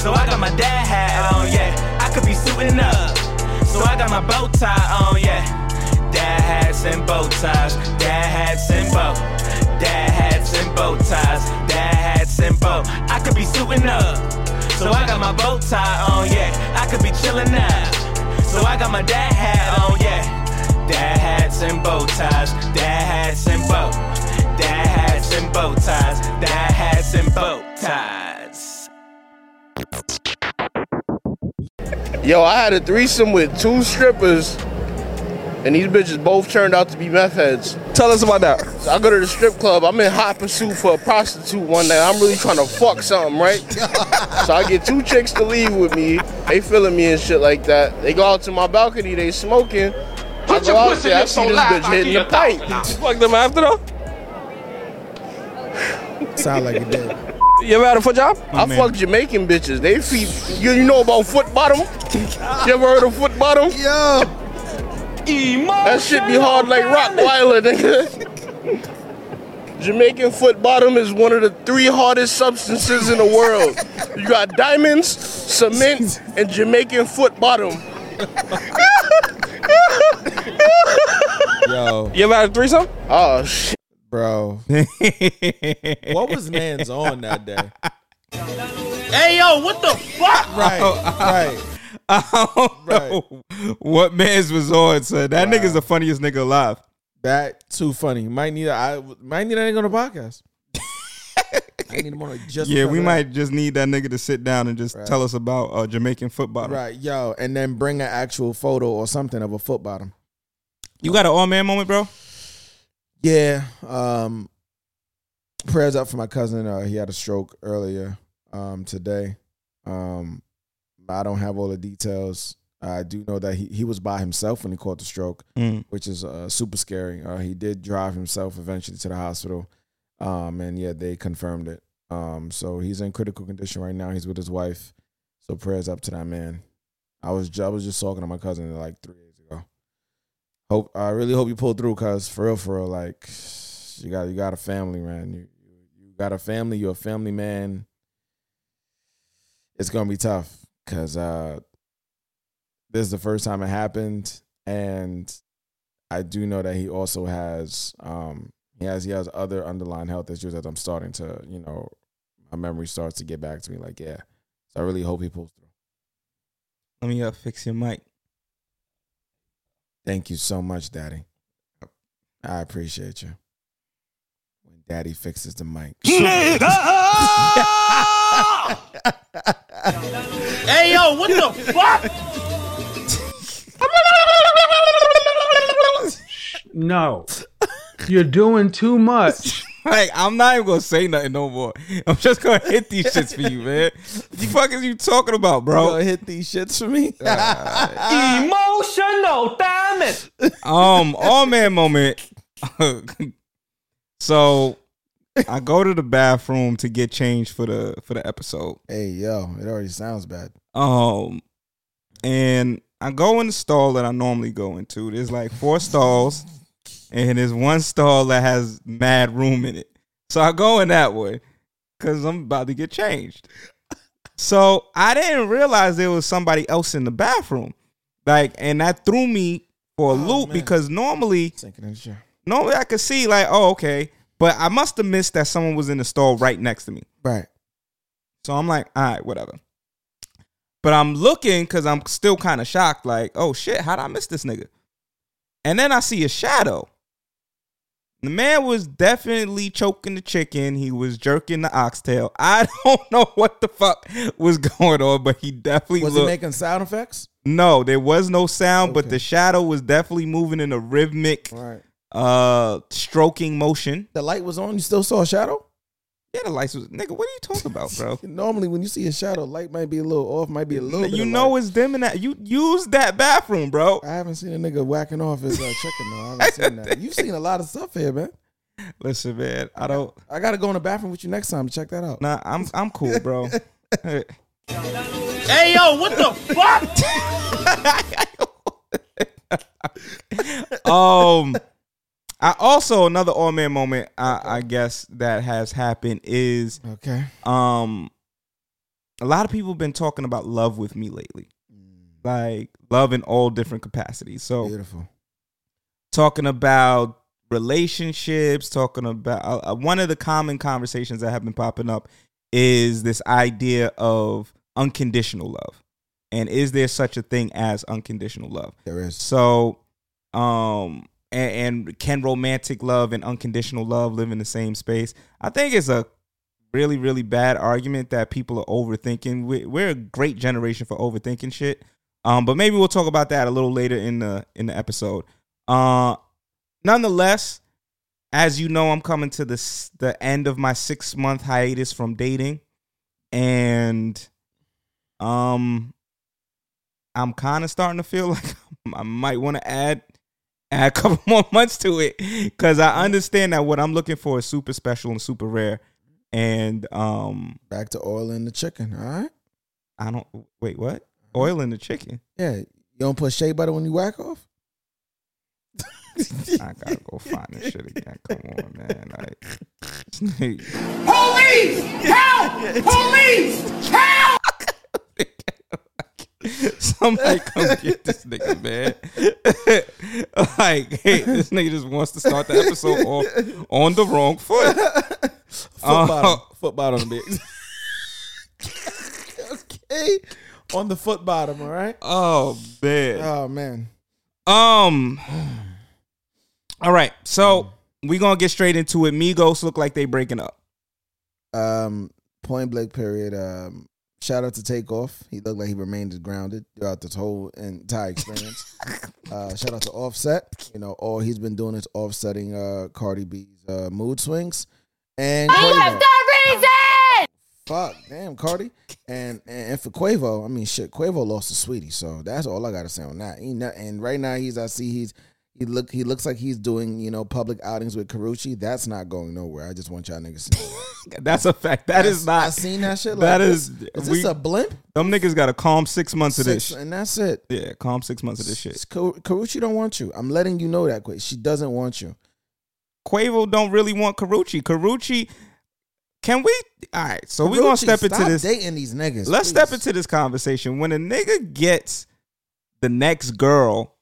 So I got my dad hat on, yeah. I could be suiting up. So I got my bow tie on, yeah. Dad hats and bow ties. Dad hats and bow. Dad hats and bow ties. Dad hats and bow. I could be suiting up. So I got my bow tie on, yeah. I could be chilling now. So I got my dad hat on, yeah. Dad hats and bow ties. Dad hats and bow. Dad hats and bow ties. Dad hats and bow ties. Yo, I had a threesome with two strippers, and these bitches both turned out to be meth heads. Tell us about that. So I go to the strip club. I'm in hot pursuit for a prostitute one night. I'm really trying to fuck something, right? so I get two chicks to leave with me. They feeling me and shit like that. They go out to my balcony. They smoking. Put I go out there. I see this bitch hitting the pipe. Fuck them after though. Sound like it did. You ever had a foot job? I fuck Jamaican bitches. They feet. You, you know about foot bottom? You ever heard of foot bottom? Yeah. That shit be hard like Rottweiler, nigga. Jamaican foot bottom is one of the three hardest substances in the world. You got diamonds, cement, and Jamaican foot bottom. yo, You ever had a threesome? Oh shit. Bro. what was man's on that day? Hey yo, what the fuck? Right, right. I don't know what man's was on, son. That nigga's the funniest nigga alive. That too funny. Might need a, I might need that nigga on the podcast. I need him on a just. Yeah, because we of that. might just need that nigga to sit down and just Right. tell us about uh, Jamaican foot bottom. Right, yo, and then bring an actual photo or something of a foot bottom. You got an all man moment, bro? Yeah. Um prayers up for my cousin. Uh, he had a stroke earlier um today. Um I don't have all the details. I do know that he, he was by himself when he caught the stroke, Mm. which is uh, super scary. Uh, he did drive himself eventually to the hospital. Um and yeah, they confirmed it. Um so he's in critical condition right now. He's with his wife. So prayers up to that man. I was I was just talking to my cousin at like 3 days ago. Hope I really hope you pull through, cause for real, for real, like you got you got a family, man. You you, got a family. You're a family man. It's gonna be tough, cause uh, this is the first time it happened, and I do know that he also has um he has he has other underlying health issues that I'm starting to you know my memory starts to get back to me. Like yeah, so I really hope he pulls through. Let me uh, fix your mic. Thank you so much, Daddy. I appreciate you. When Daddy fixes the mic. Hey yo, what the fuck? No. You're doing too much. Like, I'm not even gonna say nothing no more. I'm just gonna hit these shits for you, man. What the fuck is you talking about, Bro, bro? hit these shits for me. Emotional damage. Um, all man moment. so I go to the bathroom to get changed for the for the episode. hey, yo, it already sounds bad. Um, and I go in the stall that I normally go into. There's like four stalls, and there's one stall that has mad room in it. So I go in that way because I'm about to get changed. So I didn't realize there was somebody else in the bathroom, like, and that threw me for a loop man. because normally, normally I could see like, oh, okay, but I must have missed that someone was in the stall right next to me. Right. So I'm like, all right, whatever. But I'm looking because I'm still kind of shocked, like, oh shit, how'd I miss this nigga? And then I see a shadow. The man was definitely choking the chicken. He was jerking the oxtail. I don't know what the fuck was going on, but he definitely Was making sound effects? no, there was no sound, but the shadow was definitely moving in a rhythmic, Right. uh, stroking motion. The light was on. You still saw a shadow? Yeah, the lights was nigga. What are you talking about, bro? Normally, when you see a shadow, light might be a little off, might be a little. bit you of know light. it's dim in that. You use that bathroom, bro. I haven't seen a nigga whacking off his uh, chicken though. I haven't seen that. You've seen a lot of stuff here, man. Listen, man. I don't. I gotta go in the bathroom with you next time to check that out. Nah, I'm I'm cool, bro. Hey. Hey, yo, what the fuck? um I also another all man moment I, I guess that has happened is Okay. um a lot of people have been talking about love with me lately. Like love in all different capacities. So Beautiful. talking about relationships, talking about uh, uh, one of the common conversations that have been popping up is this idea of unconditional love. And is there such a thing as unconditional love? There is. So, um, and, and can romantic love and unconditional love live in the same space? I think it's a really, really bad argument that people are overthinking. We, we're a great generation for overthinking shit. Um, but maybe we'll talk about that a little later in the in the episode. Uh, nonetheless, as you know, I'm coming to the the end of my six month hiatus from dating, and um, I'm kind of starting to feel like I might want to add add a couple more months to it because I understand that what I'm looking for is super special and super rare, and um, Back to oil in the chicken. All right. I don't wait what oil in the chicken. Yeah. You don't put shea butter when you whack off. I gotta go find this shit again. Come on, man. Like, Police! Help! Police! Help! Somebody come get this nigga, man. like, hey, this nigga just wants to start the episode off on the wrong foot. Foot Uh, bottom. Foot bottom, bitch. okay. On the foot bottom. All right. Oh man. Oh man. Um. All right, so we gonna get straight into it. Migos look like they breaking up. Um. Point blank. Period. Um. Shout out to Takeoff. He looked like he remained grounded throughout this whole entire experience. uh, shout out to Offset. You know, all he's been doing is offsetting uh, Cardi B's uh, mood swings. And Quavo. Fuck, damn, Cardi. And, and and for Quavo, I mean, shit, Quavo lost to Saweetie, so that's all I gotta say on that. He not, and right now he's, I see he's, he look, he looks like he's doing, you know, public outings with Karrueche. That's not going nowhere. I just want y'all niggas. That's a fact. That is I not. seen that shit. Like, that is- is we- this a blimp? Them niggas got a calm six months of this. And that's it. Yeah, calm six months of this shit. Ka- Karrueche don't want you. I'm letting you know that. quick. She doesn't want you. Quavo don't really want Karrueche. Karrueche, can we? All right, so we gonna step into stop this. dating these niggas. Let's please. step into this conversation. When a nigga gets the next girl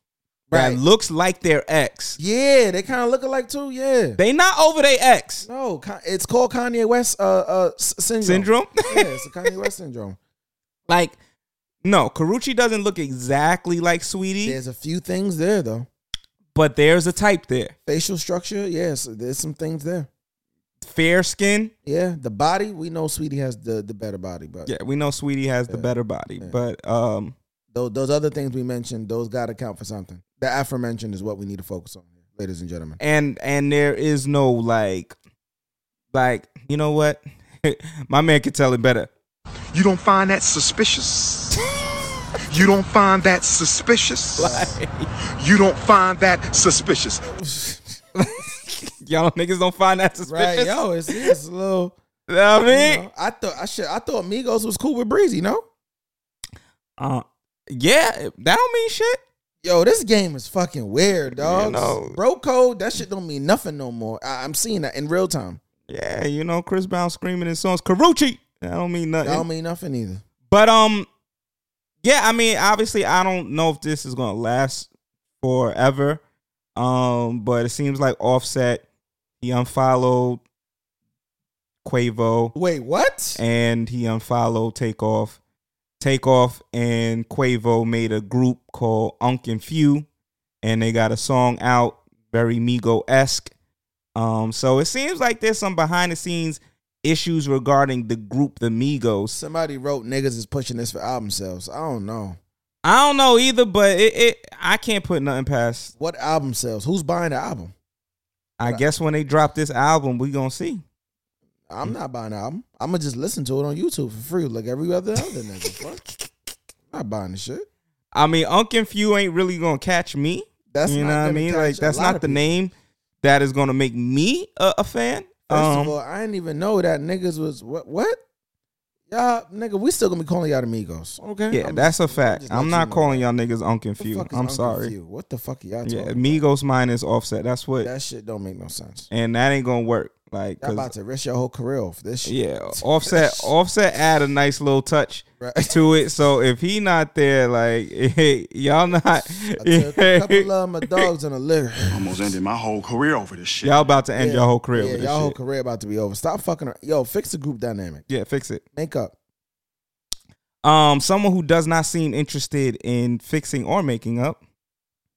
Right. that looks like their ex, Yeah, they kind of look alike too. Yeah. they not over their ex No, it's called Kanye West uh, uh, syndrome. syndrome. yeah, it's a Kanye West syndrome. like, no, Karrueche doesn't look exactly like Saweetie, There's a few things there though. but there's a type there. Facial structure, yes, there's some things there. Fair skin. Yeah, the body, we know Saweetie has the the better body, but Yeah, we know Saweetie has the better body, Yeah. but um, those, those other things we mentioned, those got to count for something. The aforementioned is what we need to focus on, ladies and gentlemen. and and there is no like, like you know what, my man can tell it better. You don't find that suspicious? You don't find that suspicious? You don't find that suspicious? Y'all niggas don't find that suspicious. Right, yo, it's, it's a little. You know what I you mean? know, I thought I should. I thought Migos was cool with Breezy. No, Uh, yeah, that don't mean shit. yo, this game is fucking weird, dog. Bro code, that shit don't mean nothing no more. I, I'm seeing that in real time. Yeah, you know, Chris Brown screaming in songs, Karrueche. That don't mean That nothing. don't mean nothing either. But um, yeah, I mean, obviously, I don't know if this is gonna last forever. Um, but it seems like Offset he unfollowed Quavo Wait, what? and he unfollowed Takeoff. Takeoff and Quavo made a group called Unc and Phew, and they got a song out, very Migo esque. Um, so it seems like there's some behind the scenes issues regarding the group, the Migos. Somebody wrote niggas is pushing this for album sales. I don't know. I don't know either, but it, it I can't put nothing past. What album sales? Who's buying the album? I guess when they drop this album, we gonna see. I'm not buying the album. I'm gonna just listen to it on YouTube for free, like every other other nigga. Fuck. I'm not buying the shit. I mean, Uncle Few ain't really gonna catch me. That's you know what I mean. Like that's not the people. name that is gonna make me a, a fan. First Um, of all, I didn't even know that niggas was what what. Y'all nigga, we still gonna be calling y'all amigos. Okay. yeah, I'm that's just- a fact. I'm you not calling y'all niggas Few. I'm sorry. What the fuck are y'all Yeah, talking Migos mine is Offset. That's what. That shit don't make no sense. and that ain't gonna work. Like, Y'all about 'cause- to risk your whole career off this shit. yeah, Offset, Offset add a nice little touch Right. to it. So if he not there, like y'all not, I took a couple of my dogs in a litter. Almost ended my whole career over this shit. y'all about to end Yeah, your whole career Yeah, with this y'all whole shit. career about to be over. Stop fucking. ar- Yo, fix the group dynamic. Yeah, fix it. Make up. Um, someone who does not seem interested in fixing or making up.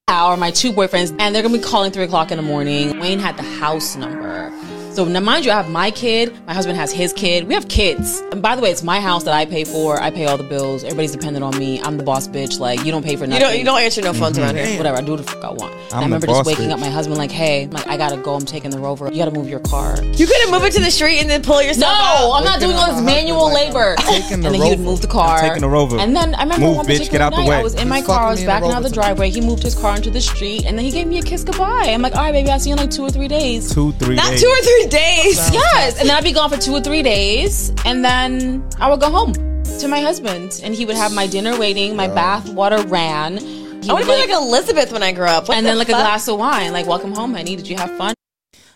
are my two boyfriends, and they're gonna be calling three o'clock in the morning. Wayne had the house number. So now, mind you, I have my kid. My husband has his kid. We have kids. And by the way, it's my house that I pay for. I pay all the bills. Everybody's dependent on me. I'm the boss bitch. Like you don't pay for You nothing. don't you don't answer no phones around mm-hmm. here. Whatever. I do what the fuck I want. And I the remember boss just waking bitch. up my husband like, "Hey, like I gotta go. I'm taking the rover. You gotta move your car." You couldn't move it to the street and then pull yourself No, out. I'm not Waking doing all my this husband manual like labor. taking the and then he would move the car. I'm taking the Rover. And then I remember Move, one bitch, get out the way. I was in my car. I was me in the backing out Rover the driveway. He moved his car into the street, and then he gave me a kiss goodbye. I'm like, all right, baby, I'll see you in like two or three days. Two, three Not two or three days. Yes, and then I'd be gone for two or three days, and then I would go home to my husband, and he would have my dinner waiting. My bath water ran. He I want would, to be like Elizabeth when I grow up. What and the then like fuck? a glass of wine. Like, welcome home, honey. Did you have fun?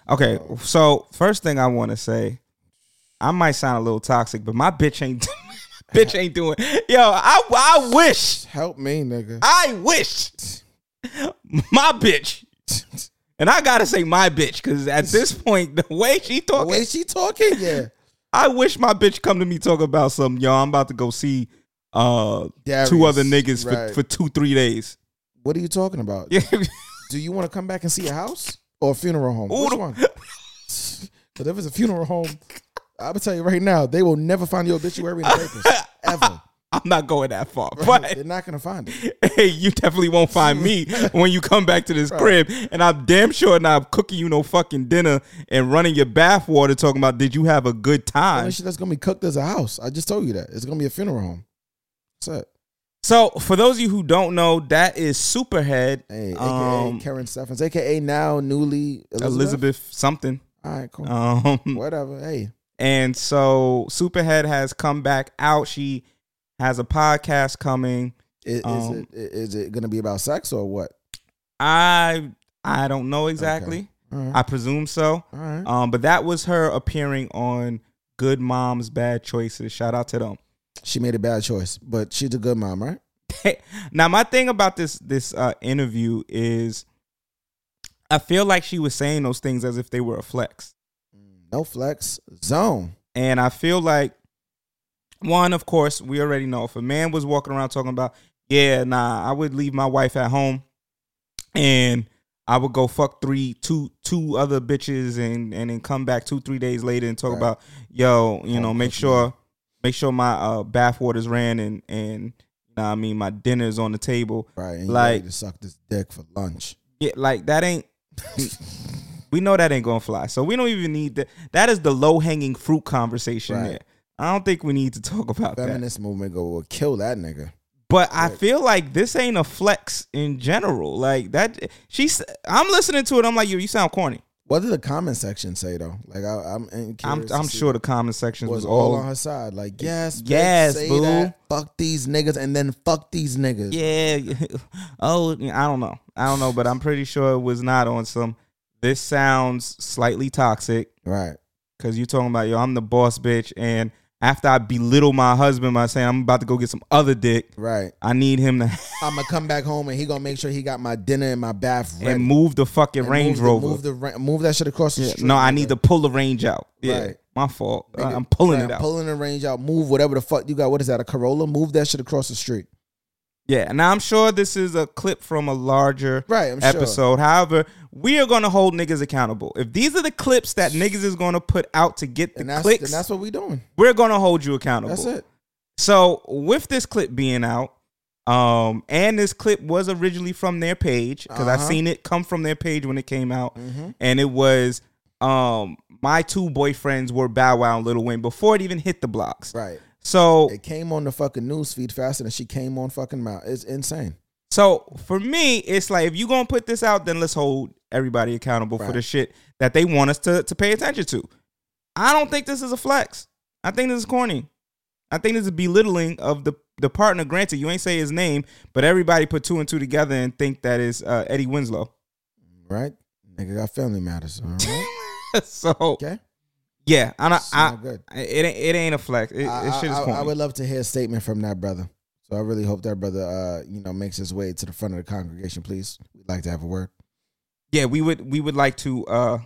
Okay, so first thing I want to say, I might sound a little toxic, but my bitch ain't, bitch ain't doing. Yo, I I wish, Help me, nigga. I wish, my bitch, and I gotta say my bitch because at this point, the way she talking, the way she talking, yeah. I wish my bitch come to me talk about something. Yo, I'm about to go see uh Darius, two other niggas right. for, for two three days. What are you talking about? Do you want to come back and see a house or a funeral home? Ooh, Which the- one? But if it's a funeral home, I will tell you right now, they will never find your obituary in the papers ever. I'm not going that far, but They're not gonna find it. hey, you definitely won't find me when you come back to this crib. And I'm damn sure not cooking you no fucking dinner and running your bath water talking about did you have a good time. Shit that's gonna be cooked as a house. I just told you that it's gonna be a funeral home. That's it. So for those of you who don't know, that is Superhead. Hey, aka um, Karrine Steffans, aka now newly Elizabeth. Elizabeth something. All right, cool. Um, Whatever. Hey, and so Superhead has come back out. She has a podcast coming. is, is Um, it is it gonna be about sex or what? I I don't know exactly. Right. I presume so. Right. Um, but that was her appearing on Good Moms Bad Choices. Shout out to them. She made a bad choice, but she's a good mom, right? now my thing about this this uh, interview is I feel like she was saying those things as if they were a flex. No flex zone. And I feel like one, of course, we already know if a man was walking around talking about, yeah, nah, I would leave my wife at home and I would go fuck three, two, two other bitches and and then come back two, three days later and talk Right. about, yo, you know, make sure, make sure my uh, bath waters ran and and you know, I mean, my dinner's on the table. Right. And Like- to suck this dick for lunch. Yeah, like that ain't. we know that ain't gonna fly. So we don't even need that. That is the low hanging fruit conversation Right. there. I don't think we need to talk about that. Feminist movement go will kill that nigga. But I feel like this ain't a flex in general. Like that, she's. I'm listening to it. I'm like, yo, you sound corny. What did the comment section say though? Like I, I'm I'm. I'm sure the comment section was was all all. on her side. Like yes, bitch, Yes, say boo. that. Fuck these niggas and then fuck these niggas. yeah. oh, I don't know. I don't know, but I'm pretty sure it was not on some. This sounds slightly toxic. Right. Cause you talking about yo, I'm the boss bitch, and after I belittle my husband by saying I'm about to go get some other dick, Right. I need him to I'm gonna come back home and he gonna make sure he got my dinner and my bath ready. and move the fucking And Range move the- Rover. move the ra- move that shit across the Yeah, street. no, I need to pull the range out. Yeah, Right. my fault. Nigga, I'm pulling right, it out. Pulling the range out. Move whatever the fuck you got. What is that? A Corolla? Move that shit across the street. yeah, now I'm sure this is a clip from a larger Right, I'm sure. episode. However, we are gonna hold niggas accountable. If these are the clips that niggas is gonna put out to get the And that's clicks, that's what we doing. we're gonna hold you accountable. That's it. So with this clip being out, um, and this clip was originally from their page because I Uh-huh. seen it come from their page when it came out, Mm-hmm. and it was um, my two boyfriends were Bow Wow and Lil Wayne before it even hit the blocks. Right. So It came on the fucking news feed faster than she came on fucking mouth. It's insane. So for me, it's like if you gonna put this out, then let's hold everybody accountable for the shit that they want us to to pay attention to. I don't think this is a flex. I think this is corny. I think this is belittling of the the partner. Granted, you ain't say his name, but everybody put two and two together and think that is uh, Eddie Winslow. Right? Nigga got family matters. All right. so Okay. yeah, I don't. I, good. it ain't it ain't a flex. It, I, it shit is I- I- I would love to hear a statement from that brother. So I really hope that brother, uh, you know, makes his way to the front of the congregation. Please, we'd like to have a word, yeah, we would we would like to. uh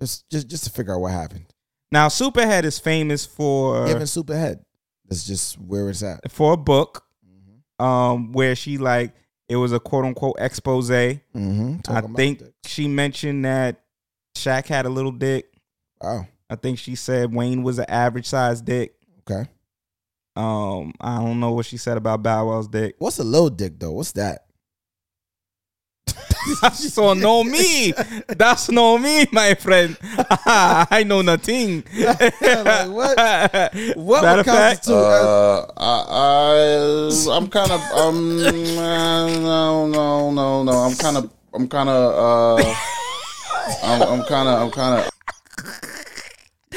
just, just, just to figure out what happened. Now, Superhead is famous for Giving Superhead. That's just where it's at. for a book, Mm-hmm. um, where she like it was a quote unquote expose. Mm-hmm. I think she mentioned that Shaq had a little dick. Wow. I think she said Wayne was an average sized dick. Okay. Um, I don't know what she said about Bow Wow's dick. What's a low dick though? What's that? so no me. That's no me, my friend. I know nothing. like what? What Matter would fact, constitute? uh, Uh, I, I I'm kind of um uh, no no no no I'm kind of I'm kind of uh I'm, I'm kind of I'm kind of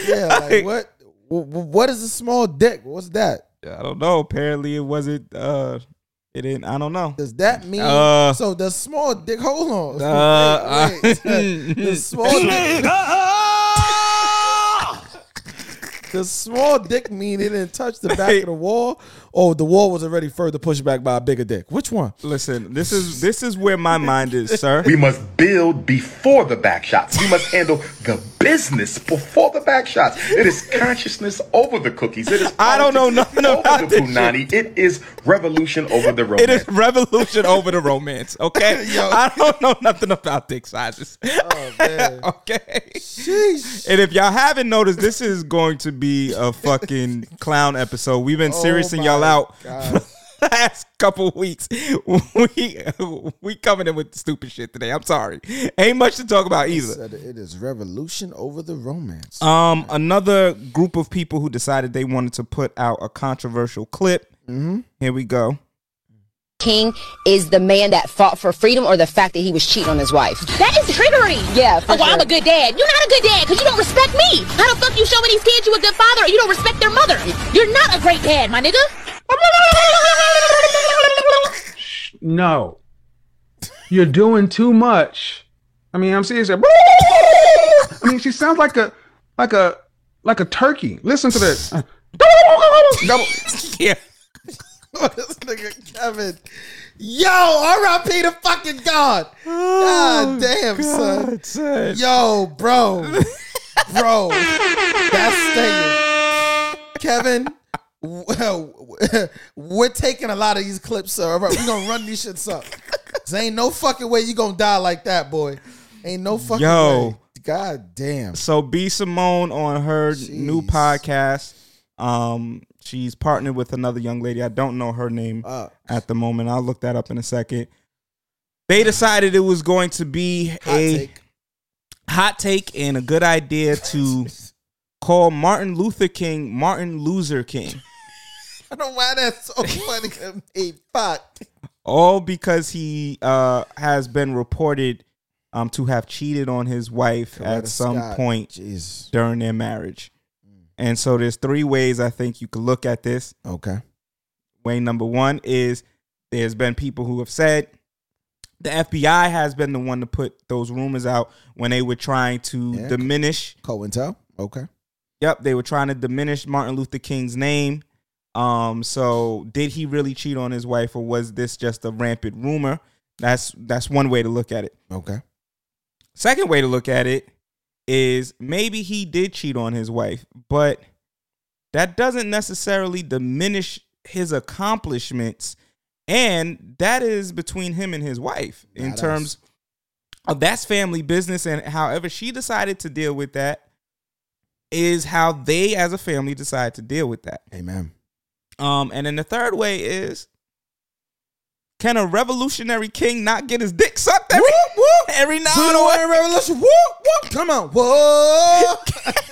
yeah. Like what? wh- wh- What is a small dick? What's that? I don't know. Apparently, it wasn't. Uh, it didn't. I don't know. Does that mean? Uh, so the small dick. Hold on. Uh, wait, wait. the small dick. Does small dick mean it didn't touch the back of the wall, or the wall was already further pushed back by a bigger dick? Which one? Listen, this is this is where my mind is, sir. We must build before the back shots. We must handle the business before the back shots. It is consciousness over the cookies. It is I don't know politics nothing over about the punani. It is revolution over the romance. It is revolution over the romance. Okay, Yo. I don't know nothing about dick sizes. Oh man. okay, Sheesh. and if y'all haven't noticed, this is going to be a fucking clown episode. We've been Oh seriousing y'all out God. for the last couple weeks. We we coming in with stupid shit today. I'm sorry, ain't much to talk about either. It is revolution over the romance. Um, another group of people who decided they wanted to put out a controversial clip. Mm-hmm. Here we go. King is the man that fought for freedom or the fact that he was cheating on his wife. That is triggering. Yeah, for Oh, well, I'm a good dad. You're not a good dad because you don't respect me. How the fuck you showing these kids you a good father or you don't respect their mother? You're not a great dad, my nigga. No. You're doing too much. I mean, I'm serious. I mean, she sounds like a like a like a turkey. Listen to this. Uh, double. Yeah. this nigga Kevin. Yo, R.I.P. the fucking God. Oh, God damn, son. Yo, bro. bro. That's staying. Kevin, we're taking a lot of these clips, sir. All right, we're gonna run these shits up. 'Cause ain't no fucking way you gonna die like that, boy. Ain't no fucking Yo. way. God damn. So B Simone on her new podcast, um, she's partnered with another young lady. I don't know her name Uh, at the moment. I'll look that up in a second. They decided it was going to be hot a take. hot take and a good idea to call Martin Luther King Martin Loser King. I don't know why that's so funny. me. Fuck. all because he uh, has been reported um, to have cheated on his wife at some Scott. point Jeez. during their marriage. And so there's three ways I think you could look at this. Okay. Way number one is there's been people who have said the FBI has been the one to put those rumors out when they were trying to Yeah. diminish. COINTEL. Okay. Yep, they were trying to diminish Martin Luther King's name. Um, so did he really cheat on his wife, or was this just a rampant rumor? That's that's one way to look at it. Okay. Second way to look at it is maybe he did cheat on his wife, but that doesn't necessarily diminish his accomplishments. And that is between him and his wife in terms of that's family business. And however she decided to deal with that is how they as a family decide to deal with that. Amen. Um, and then the third way is Can a revolutionary king not get his dick sucked every, every now and then? Revolution. Whoop, whoop. Come on. Whoa.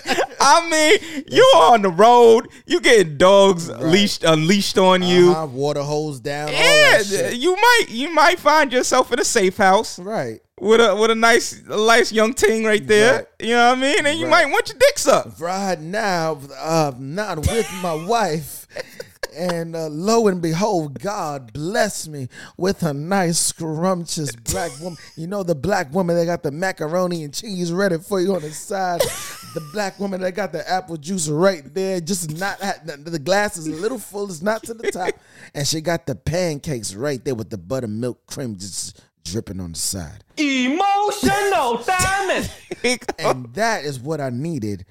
I mean, you are on the road, you getting dogs leashed unleashed on you. Uh-huh, water hose down. Yeah, you might you might find yourself in a safe house, right? With a with a nice a nice young ting right there. You know what I mean? And you Right. might want your dick sucked. Right now, uh, not with my wife. And uh, lo and behold, God bless me with a nice, scrumptious black woman. You know, the black woman that got the macaroni and cheese ready for you on the side. The black woman that got the apple juice right there, just not the glass is a little full, it's not to the top. And she got the pancakes right there with the buttermilk cream just dripping on the side. Emotional diamond. and that is what I needed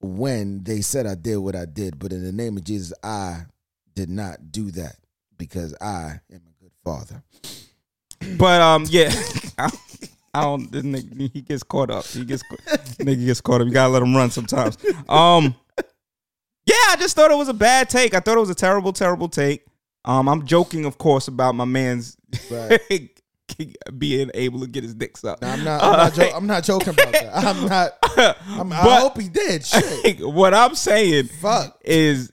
when they said I did what I did. But in the name of Jesus, I did not do that because I am a good father. But um, yeah, I, I don't. This nigga, he gets caught up. He gets nigga gets caught up. You gotta let him run sometimes. Um, yeah, I just thought it was a bad take. I thought it was a terrible, terrible take. Um, I'm joking, of course, about my man's being able to get his dick sucked. I'm not. I'm not, jo- I'm not joking about that. I'm not. I'm, I hope he did. Shit. what I'm saying Fuck. is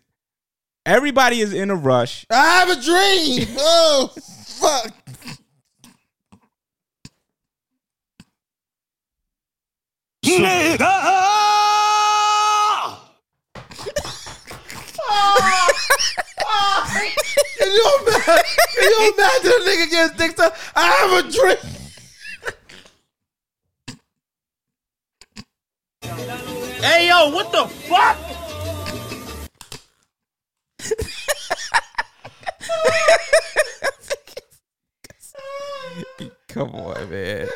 everybody is in a rush. I have a dream. Oh, fuck. Can you imagine? Can you imagine a nigga gets dick sucked? I have a dream. Hey yo, what the fuck? Come on, man.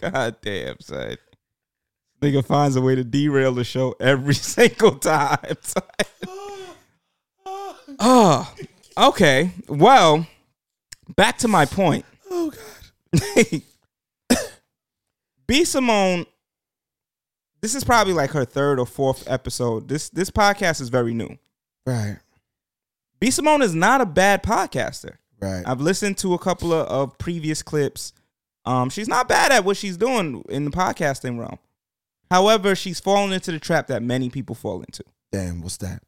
God damn, son. Nigga finds a way to derail the show every single time. son. oh, okay. Well, back to my point. Oh God. B Simone, this is probably like her third or fourth episode. This this podcast is very new. Right. B Simone is not a bad podcaster. Right. I've listened to a couple of, of previous clips. Um, she's not bad at what she's doing in the podcasting realm. However, she's fallen into the trap that many people fall into, Damn. What's that?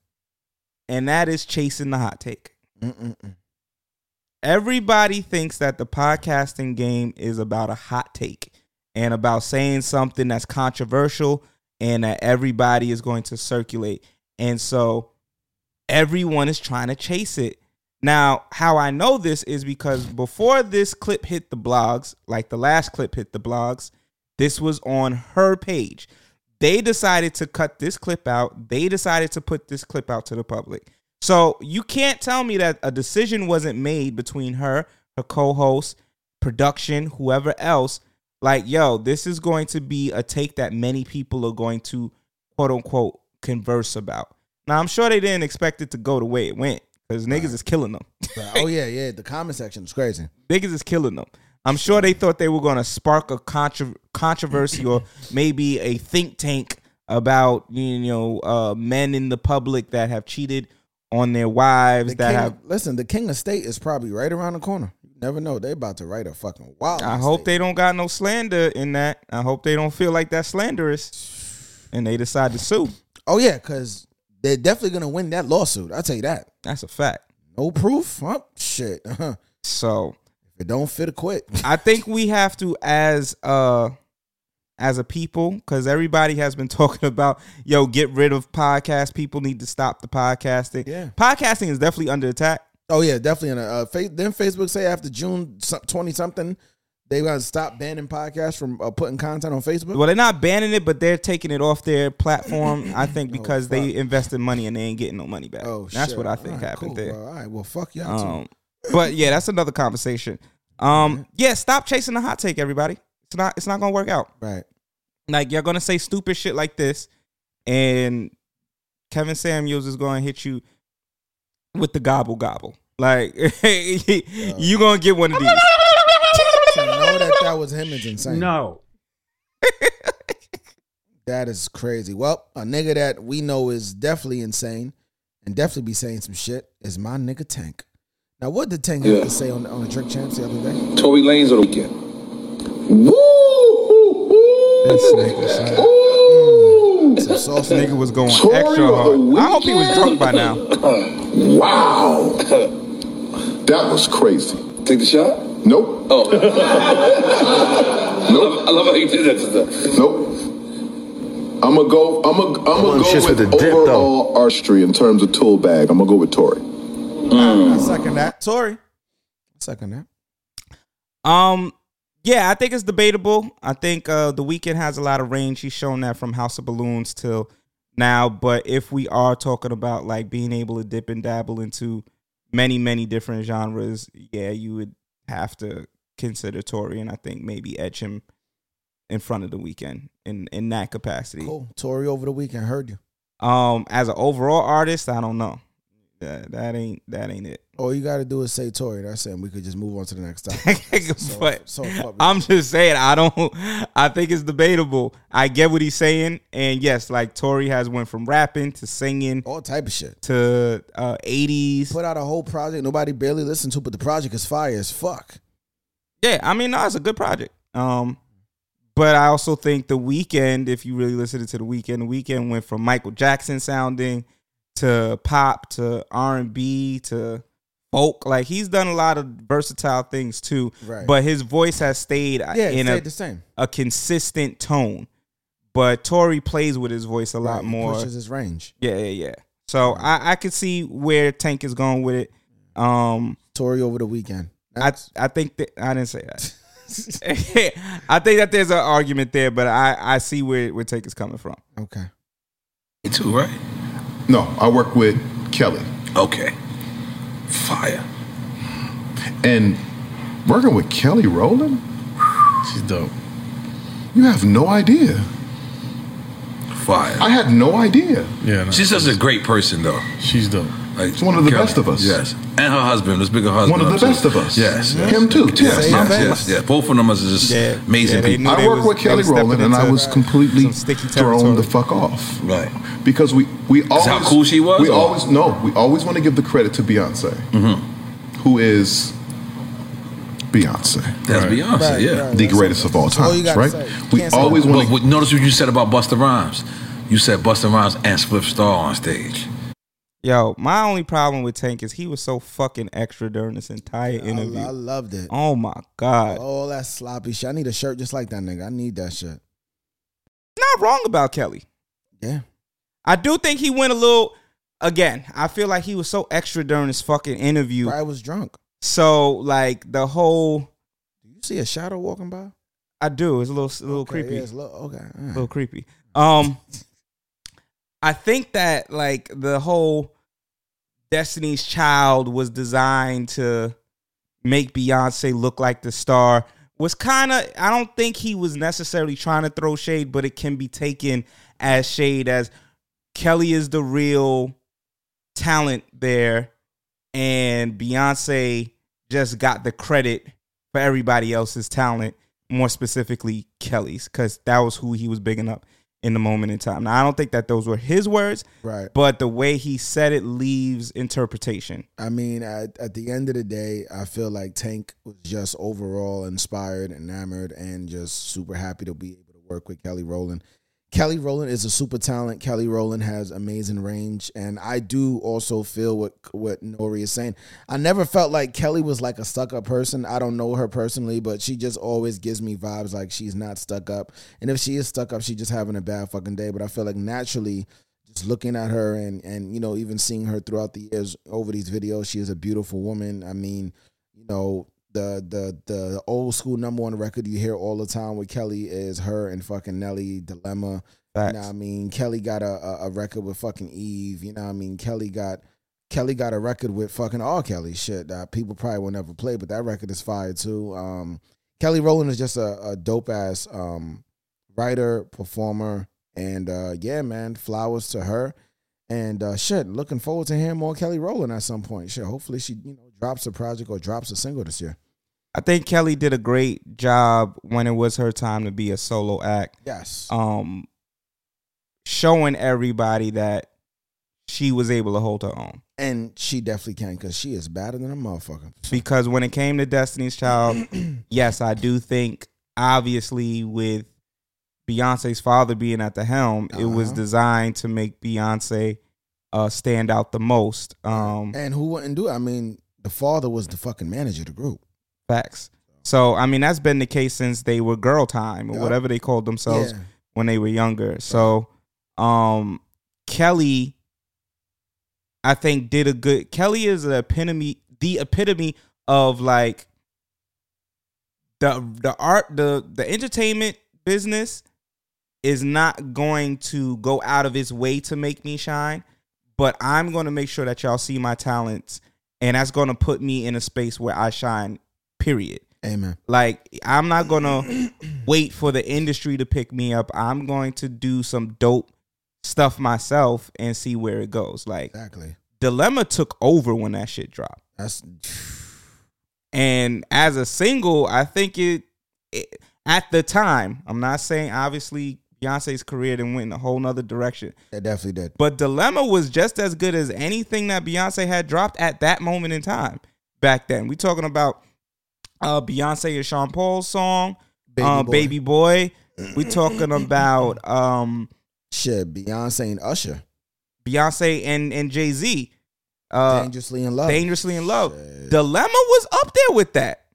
and that is chasing the hot take. Mm-mm-mm. Everybody thinks that the podcasting game is about a hot take and about saying something that's controversial and that everybody is going to circulate. And so everyone is trying to chase it. Now, how I know this is because before this clip hit the blogs, like the last clip hit the blogs, this was on her page. They decided to cut this clip out. They decided to put this clip out to the public. So you can't tell me that a decision wasn't made between her, her co-host, production, whoever else. Like, yo, this is going to be a take that many people are going to quote unquote converse about. Now I'm sure they didn't expect it to go the way it went because niggas is killing them. Right. Oh yeah, yeah. The comment section is crazy. niggas is killing them. I'm sure they thought they were going to spark a contro- controversy or maybe a think tank about you know uh, men in the public that have cheated on their wives The that have. listen, the king of state is probably right around the corner. Never know. They about to write a fucking wild. I hope they don't got no slander in that. I hope they don't feel like that's slanderous, and they decide to sue. Oh yeah, because they're definitely gonna win that lawsuit. I'll tell you that. That's a fact. No proof? Huh? Shit. So if it don't fit, quit. I think we have to as uh as a people because everybody has been talking about yo get rid of podcast. People need to stop the podcasting. Yeah. podcasting is definitely under attack. Oh yeah, definitely. In a, uh, fa- then Facebook say after June twenty something, they gonna stop banning podcasts from uh, putting content on Facebook. Well, they're not banning it, but they're taking it off their platform. I think Oh, because they invested money and they ain't getting no money back. Oh, that's shit. what I think right, happened cool, there. bro. All right, well, fuck y'all. too. Um, but yeah, that's another conversation. Um, yeah, stop chasing the hot take, everybody. It's not. It's not gonna work out. Right. Like you're gonna say stupid shit like this, and Kevin Samuels is gonna hit you with the gobble gobble. Like you gonna get one of these. To know that that was him is insane. No. That is crazy. Well, a nigga that we know is definitely insane and definitely be saying some shit is my nigga Tank. Now, what did Tank have Yeah. to say on on the Drink Champs the other day? Tory Lanez on the Weeknd. Some sauce Nigga was going Tory extra on the hard. I hope he was drunk by now. wow. that was crazy. Take the shot? Nope. Oh. nope. I love how you did that to them. Nope. I'm gonna go. I'm gonna. I'm gonna go shits with, with the dip, overall artistry in terms of tool bag. I'm gonna go with Tory. I second that. Tory. I second that. Um, yeah, I think it's debatable. I think uh, the Weeknd has a lot of range. He's shown that from House of Balloons till now. But if we are talking about like being able to dip and dabble into many, many different genres, yeah, you would have to consider Tory, and I think maybe etch him in front of the Weeknd in in that capacity. Cool. Tory over the Weeknd heard you. Um, as an overall artist, I don't know. That that ain't that ain't it. All you got to do is say Tory. That's it. and We could just move on to the next topic. So- but so I'm just saying, I don't. I think it's debatable. I get what he's saying, and yes, like Tory has went from rapping to singing, all type of shit to uh, 80s. Put out a whole project nobody barely listened to, but the project is fire as fuck. Yeah, I mean, no, it's a good project. Um, but I also think the Weeknd, if you really listen to the Weeknd, the Weeknd went from Michael Jackson sounding to pop to R and B to folk. Like he's done a lot of versatile things too. Right. But his voice has stayed uh, Yeah, in stayed a the same. a consistent tone. But Tory plays with his voice a lot Right, he more. pushes his range. Yeah, yeah, yeah. So I, I could see where Tank is going with it. Um Tory over the Weeknd. I I think that I didn't say that. I think that there's an argument there, but I, I see where, where Tank is coming from. Okay. You too, right? No, I work with Kelly. Okay. Fire. And working with Kelly Rowland? She's dope. You have no idea. Fire. I had no idea. Yeah, she's such a great person, though. She's dope. Like She's one of the best of us. Yes, and her husband, this bigger husband. One of the too. best of us. Yes, yes. Him too. Yes, Yes, yes, yes, yes. Both of them are just amazing people. I work with Kelly Rowland, and I was completely thrown the fuck off. Right. Because we we always how cool she was, We or- always no. We always want to give the credit to Beyonce, Mm-hmm. who is Beyonce. That's Beyonce, yeah. the greatest of all That's all times, right? We always want But, but notice what you said about Busta Rhymes. You said Busta Rhymes and Spliff Star on stage. Yo, my only problem with Tank is he was so fucking extra during this entire interview. I loved it. Oh my god. All that sloppy shit. I need a shirt just like that nigga. I need that shit. Not wrong about Kelly. Yeah. I do think he went a little again, I feel like he was so extra during this fucking interview. I was drunk. So like the whole Do you see a shadow walking by? I do. It's a little a little Okay, creepy. yeah, it's a little- okay, A little creepy. Um I think that like the whole Destiny's Child was designed to make Beyonce look like the star was kind of I don't think he was necessarily trying to throw shade, but it can be taken as shade as Kelly is the real talent there and Beyonce just got the credit for everybody else's talent, more specifically Kelly's, because that was who he was bigging up in the moment in time. Now, I don't think that those were his words, Right. but the way he said it leaves interpretation. I mean, at, at the end of the day, I feel like Tank was just overall inspired, enamored, and just super happy to be able to work with Kelly Rowland. Kelly Rowland is a super talent. Kelly Rowland has amazing range, and I do also feel what what Nori is saying. I never felt like Kelly was like a stuck up person. I don't know her personally, but she just always gives me vibes like she's not stuck up. And if she is stuck up, she's just having a bad fucking day. But I feel like naturally, just looking at her and and you know even seeing her throughout the years over these videos, she is a beautiful woman. I mean, you know the the the old school number one record you hear all the time with Kelly is her and fucking Nelly Dilemma. You know what I mean? Kelly got a, a, a record with fucking Eve. You know what I mean? Kelly got Kelly got a record with fucking all Kelly shit that people probably will never play, but that record is fire too. Um, Kelly Rowland is just a, a dope ass um, writer, performer, and uh, yeah, man, flowers to her. And uh, shit, looking forward to hearing more Kelly Rowland at some point. Shit, hopefully she you know drops a project or drops a single this year. I think Kelly did a great job when it was her time to be a solo act. Yes. Um showing everybody that she was able to hold her own. And she definitely can because she is better than a motherfucker. Because when it came to Destiny's Child, yes, I do think obviously with Beyonce's father being at the helm, it was Uh-huh. designed to make Beyonce uh, stand out the most. Um, And who wouldn't do it? I mean, the father was the fucking manager of the group. Facts. So I mean that's been the case since they were girl time or Yup. whatever they called themselves Yeah. when they were younger. So um Kelly I think did a good Kelly is the epitome the epitome of like the the art the the entertainment business is not going to go out of its way to make me shine, but I'm going to make sure that y'all see my talents and that's to put me in a space where I shine period. Amen. Like I'm not gonna wait for the industry to pick me up. I'm going to do some dope stuff myself and see where it goes. Like Exactly. Dilemma took over when that shit dropped. That's And as a single, I think it, it at the time, I'm not saying obviously Beyonce's career then went in a whole nother direction. It definitely did. But Dilemma was just as good as anything that Beyonce had dropped at that moment in time back then. We talking about uh Beyonce and Sean Paul's song, Baby um, Boy. Baby Boy. We talking about um Shit, Beyonce and Usher. Beyonce and and Jay Z. Uh, Dangerously in Love. Dangerously in Love. Dilemma was up there with that.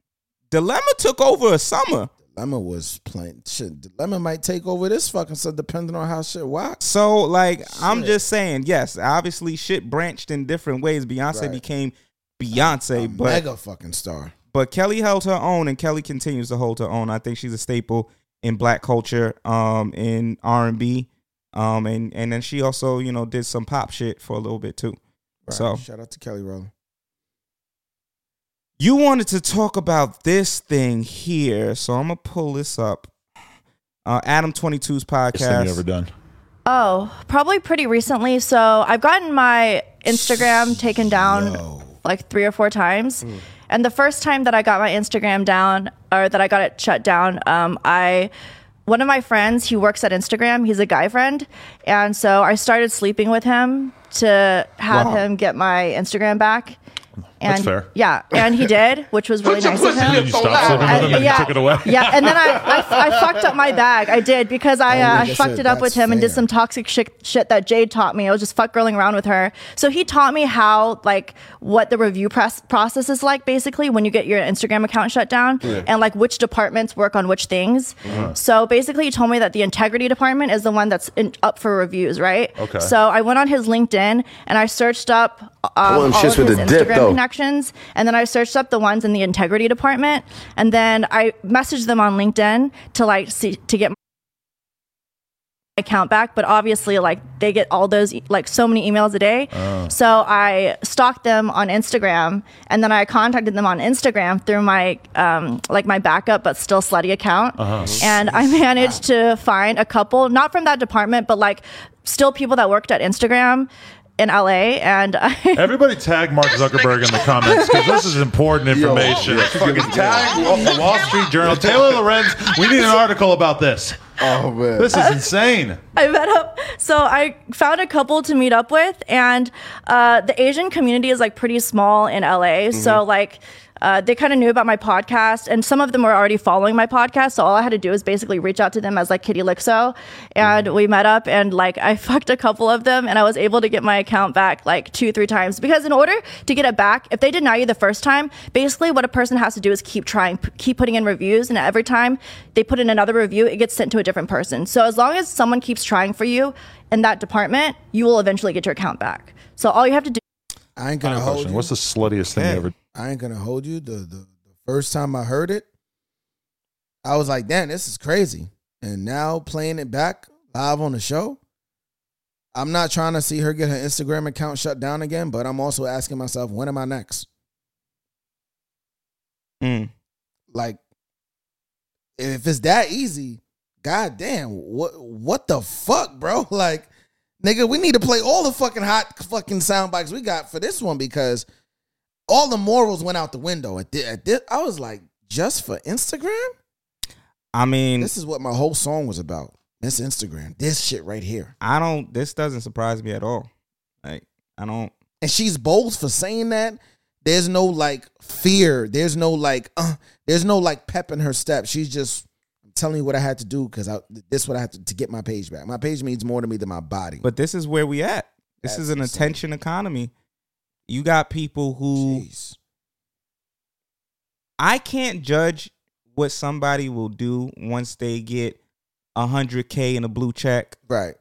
Dilemma took over a summer. Dilemma was playing shit. Dilemma might take over this fucking stuff depending on how shit walks. So like I'm just saying, yes, obviously shit branched in different ways. Beyonce Right. became Beyonce, but Mega fucking star. but Kelly held her own and Kelly continues to hold her own. I think she's a staple in black culture, um, in R and B. Um and, and then she also, you know, did some pop shit for a little bit too. Right. So shout out to Kelly Rowland. You wanted to talk about this thing here, so I'm gonna pull this up. Uh, Adam 22's podcast. Best thing you ever done? Oh, probably pretty recently. So I've gotten my Instagram taken down like three or four times. And the first time that I got my Instagram down or that I got it shut down, um, I one of my friends, he works at Instagram. He's a guy friend, and so I started sleeping with him to have Wow. him get my Instagram back. And That's fair. Yeah, and he did, which was really nice of him. Did you stop sleeping with him and you yeah, took it away? yeah, and then I, I, I fucked up my bag. I did because I, uh, I I fucked it up with that's him and did some toxic shit, shit that Jade taught me. I was just fuck girling around with her. So he taught me how like what the review press process is like basically when you get your Instagram account shut down Yeah. and like which departments work on which things. Uh-huh. So basically, he told me that the integrity department is the one that's in, up for reviews, right? Okay. So I went on his LinkedIn and I searched up um, I all shits of with his the dip, Connections, and then I searched up the ones in the integrity department, and then I messaged them on LinkedIn to like see to get my account back. But obviously, like they get all those like so many emails a day. Oh. So I stalked them on Instagram, and then I contacted them on Instagram through my um, like my backup but still slutty account, Uh-huh. and I managed to find a couple, not from that department, but like still people that worked at Instagram in LA, and I. Everybody tag Mark Zuckerberg in the comments because this is important information. Fucking tag the Wall Street Journal. Taylor Lorenz, we need an article about this. Oh man, This is insane. I met up. So I found a couple to meet up with, and uh, the Asian community is like pretty small in LA. So Mhm. like. Uh, they kind of knew about my podcast, and some of them were already following my podcast. So all I had to do was basically reach out to them as like Kitty Lixo, and we met up, and like I fucked a couple of them, and I was able to get my account back like two, three times. Because in order to get it back, if they deny you the first time, basically what a person has to do is keep trying, p- keep putting in reviews, and every time they put in another review, it gets sent to a different person. So as long as someone keeps trying for you in that department, you will eventually get your account back. So all you have to do. I ain't gonna have hold question. you. What's the sluttiest thing you ever? I ain't gonna hold you. The, the the first time I heard it, I was like, "Damn, this is crazy." And now playing it back live on the show, I'm not trying to see her get her Instagram account shut down again, but I'm also asking myself, when am I next? Mm. Like, if it's that easy, god damn, what what the fuck, bro? Like, nigga, we need to play all the fucking hot fucking sound bites we got for this one because all the morals went out the window. At thi- at thi- I was like, just for Instagram? I mean, This is what my whole song was about. This Instagram, this shit right here. I don't. This doesn't surprise me at all. Like I don't. and she's bold for saying that. There's no like fear. There's no like. Uh, there's no like pep in her step. She's just telling you what I had to do because I this what I have to to get my page back. My page means more to me than my body. But this is where we at. This That's is an attention economy. You got people who I can't judge what somebody will do once they get hundred k in a blue check, right?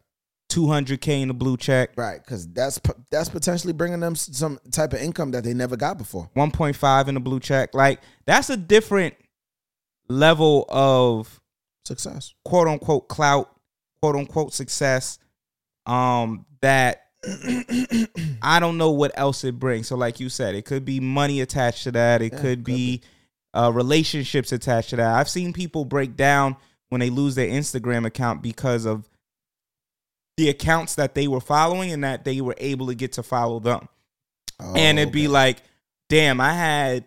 Two hundred k in a blue check, right? Because that's that's potentially bringing them some type of income that they never got before. one point five in a blue check. Like that's a different level of success, quote unquote clout, quote unquote success. Um, that I don't know what else it brings. So, like you said, it could be money attached to that. It could, be, Uh, relationships attached to that. I've seen people break down when they lose their Instagram account because of the accounts that they were following and that they were able to get to follow them. and it'd be like, damn, I had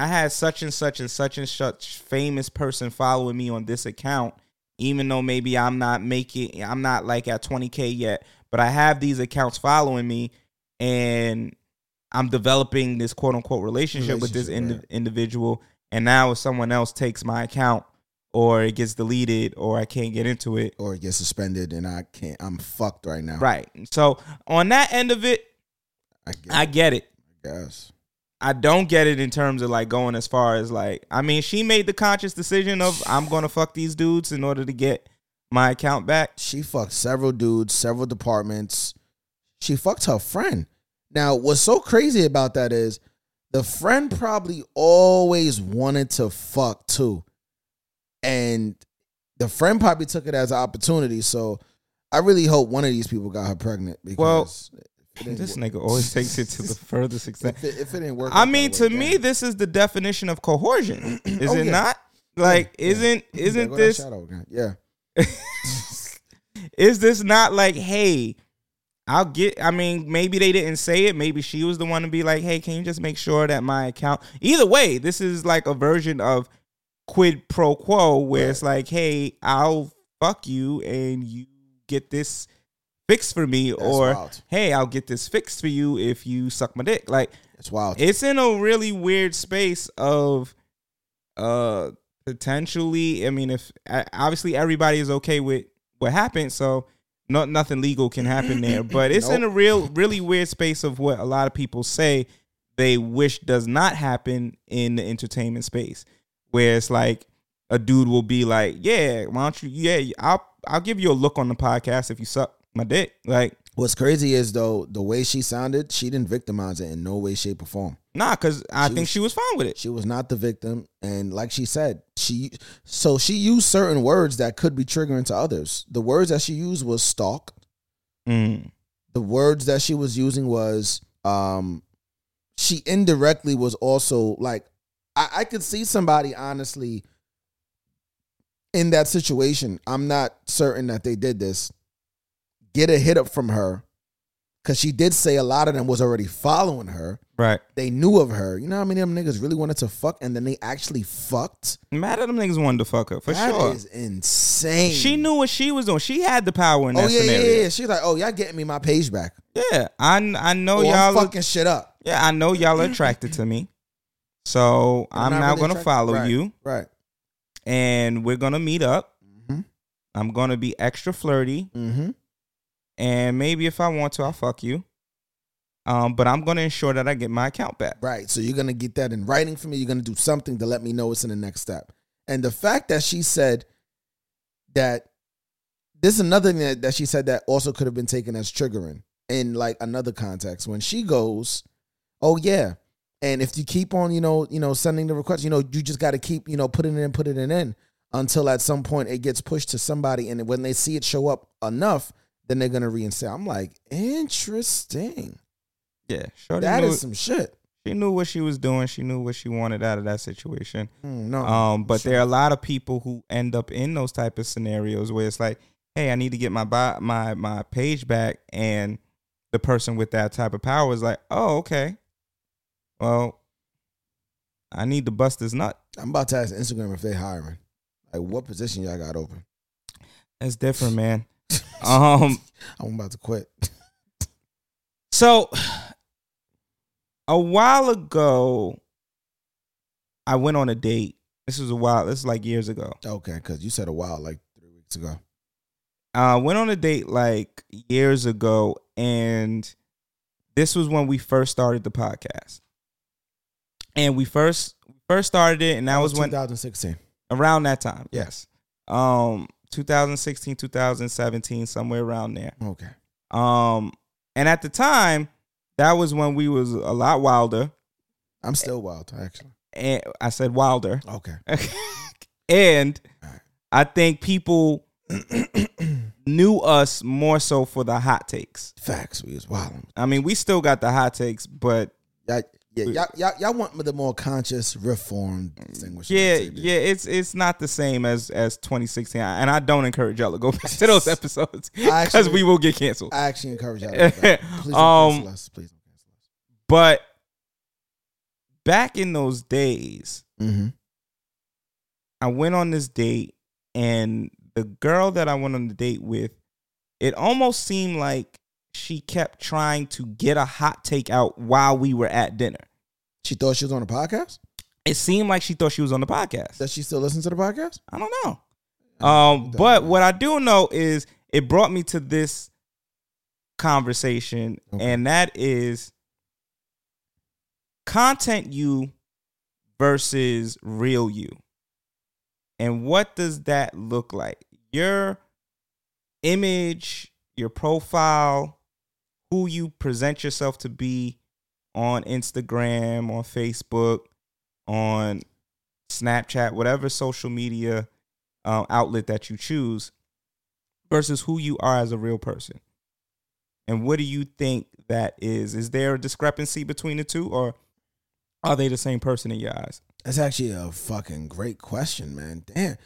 I had such and such and such and such famous person following me on this account, even though maybe I'm not making I'm not like at 20k yet, but I have these accounts following me and I'm developing this quote unquote relationship, with this indi- individual and now if someone else takes my account or it gets deleted or I can't get into it or it gets suspended and I can't. I'm fucked right now. Right. So on that end of it, I get, it. Yes. I don't get it in terms of like going as far as like I mean she made the conscious decision of I'm gonna fuck these dudes in order to get my account back. She fucked several dudes, several departments. She fucked her friend. Now, what's so crazy about that is the friend probably always wanted to fuck too. And the friend probably took it as an opportunity. So I really hope one of these people got her pregnant because Well, if it didn't this work- nigga always takes it to the furthest extent. If it, if it didn't work, I mean, to way, me, this is the definition of coercion. Is Oh, it yeah. not? Like, Yeah, isn't isn't this shadow. Yeah. is this not like, hey, I'll get I mean, maybe they didn't say it. Maybe she was the one to be like, hey, can you just make sure that my account either way, this is like a version of quid pro quo where it's like, hey, I'll fuck you and you get this fixed for me, or wild. hey, I'll get this fixed for you if you suck my dick. Like it's wild. It's in a really weird space of uh potentially. I mean, if obviously everybody is okay with what happened, so not nothing legal can happen there. But it's in a real, really weird space of what a lot of people say they wish does not happen in the entertainment space, where it's like a dude will be like, "Yeah, why don't you? Yeah, I'll I'll give you a look on the podcast if you suck my dick." Like, What's crazy is though the way she sounded, she didn't victimize it in no way, shape, or form. nah, because I She think was- she was fine with it. She was not the victim, and like she said, she so she used certain words that could be triggering to others. The words that she used was stalk. Mm. The words that she was using was um she indirectly was also like I, I could see somebody honestly in that situation. I'm not certain that they did this. Get a hit up from her. Cause she did say a lot of them was already following her. Right. They knew of her. You know how many of them niggas really wanted to fuck and then they actually fucked? Mad at them niggas wanted to fuck her for That sure. is insane. She knew what she was doing. She had the power in oh that yeah, yeah, scenario. yeah. She's like, oh y'all getting me my page back. Yeah, I I know Oh, I'm y'all are- fucking shit up. Yeah, I know y'all are attracted to me. So I'm, not now really gonna follow right, you. Right. And we're gonna meet up. Mhm. I'm gonna be extra flirty. Mm-hmm. And maybe if I want to, I'll fuck you. Um, but I'm gonna ensure that I get my account back. Right. So you're gonna get that in writing for me. You're gonna do something to let me know it's in the next step. And the fact that she said that this is another thing that, she said that also could have been taken as triggering in like another context. When she goes, Oh yeah. And if you keep on, you know, you know, sending the request, you know, you just gotta keep, you know, putting it in, putting it in until at some point it gets pushed to somebody and when they see it show up enough, then they're gonna reinstate. I'm like, interesting. Yeah, Shorty That knew- is some shit. She knew what she was doing. She knew what she wanted out of that situation. Mm, no, um, but there are a lot of people who end up in those type of scenarios where it's like, hey, I need to get my my my page back, and the person with that type of power is like, oh, okay, well, I need to bust this nut. I'm about to ask Instagram if they hiring. Like, what position y'all got open? That's different, man. um, I'm about to quit. So a while ago, I went on a date. This was a while. This is like years ago. Okay, because you said a while, like three weeks ago. I went on a date like years ago, and this was when we first started the podcast. And we first first started it, and that, was, when 2016. around that time. Yes. Um 2016, 2017, somewhere around there. Okay. Um and at the time, that was when we was a lot wilder. I'm still wild, actually. And I said wilder. Okay. and I think people knew us more so for the hot takes. Facts. We was wild. I mean, we still got the hot takes, but Yeah, yeah, y'all, y'all, y'all want the more conscious, reformed, distinguished. yeah, yeah, it's it's not the same as as 2016, and I don't encourage y'all to go back to those episodes because we will get canceled. I actually encourage y'all to go back. Please don't um, cancel us. Please. Don't cancel us. But back in those days, Mm-hmm. I went on this date, and the girl that I went on the date with, it almost seemed like she kept trying to get a hot take out while we were at dinner. She thought she was on a podcast. It seemed like she thought she was on the podcast. Does she still listen to the podcast? I don't know. Um, but what I do know is it brought me to this conversation, and that is content you versus real you. And what does that look like? Your image, your profile, who you present yourself to be on Instagram, on Facebook, on Snapchat, whatever social media uh, outlet that you choose, versus who you are as a real person. And what do you think that is? Is there a discrepancy between the two, or are they the same person in your eyes? That's actually a fucking great question, man. Damn.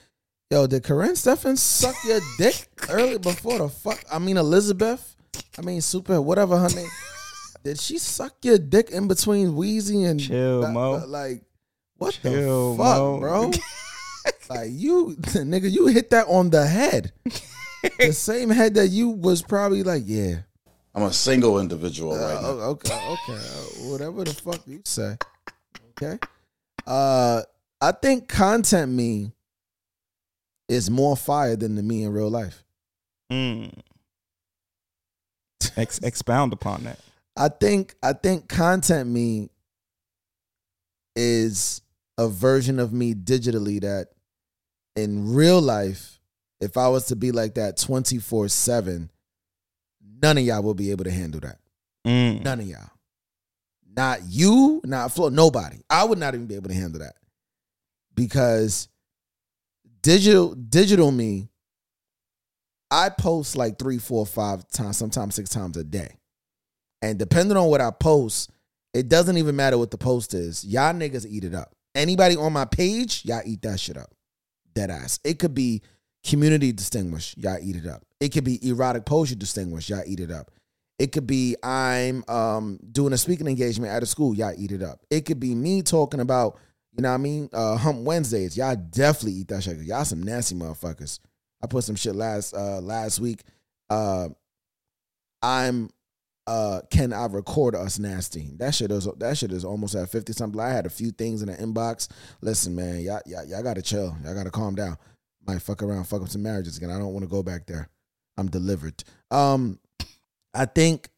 Yo, did Karrine Steffens suck your dick early before the fuck? I mean, Elizabeth. I mean, super, whatever her name. Did she suck your dick in between Weezy and Chill, that- Mo. Like, what Chill, the fuck, Mo. bro? like you, nigga, you hit that on the head. the same head that you was probably like, yeah. I'm a single individual right Uh, now. okay, okay, uh, whatever the fuck you say. Okay. Uh, I think content me is more fire than the me in real life. Mm. Ex- expound upon that. I think I think content me is a version of me digitally that in real life, if I was to be like that 24-7, none of y'all will be able to handle that. Mm. None of y'all. Not you, not Flo, nobody. I would not even be able to handle that. Because digital digital me, I post like three, four, five times, sometimes six times a day. And depending on what I post, it doesn't even matter what the post is. Y'all niggas eat it up. Anybody on my page, y'all eat that shit up. Dead ass. It could be community distinguished, y'all eat it up. It could be erotic poetry distinguished, y'all eat it up. It could be I'm um, doing a speaking engagement at a school, y'all eat it up. It could be me talking about, you know what I mean, uh, Hump Wednesdays. Y'all definitely eat that shit. Y'all some nasty motherfuckers. I put some shit last uh, last week. Uh, I'm uh can I record us nasty? That shit is that shit is almost at 50 something. I had a few things in the inbox. Listen, man, y'all, y'all, y'all gotta chill. Y'all gotta calm down. Might fuck around, fuck up some marriages again. I don't want to go back there. I'm delivered. Um, I think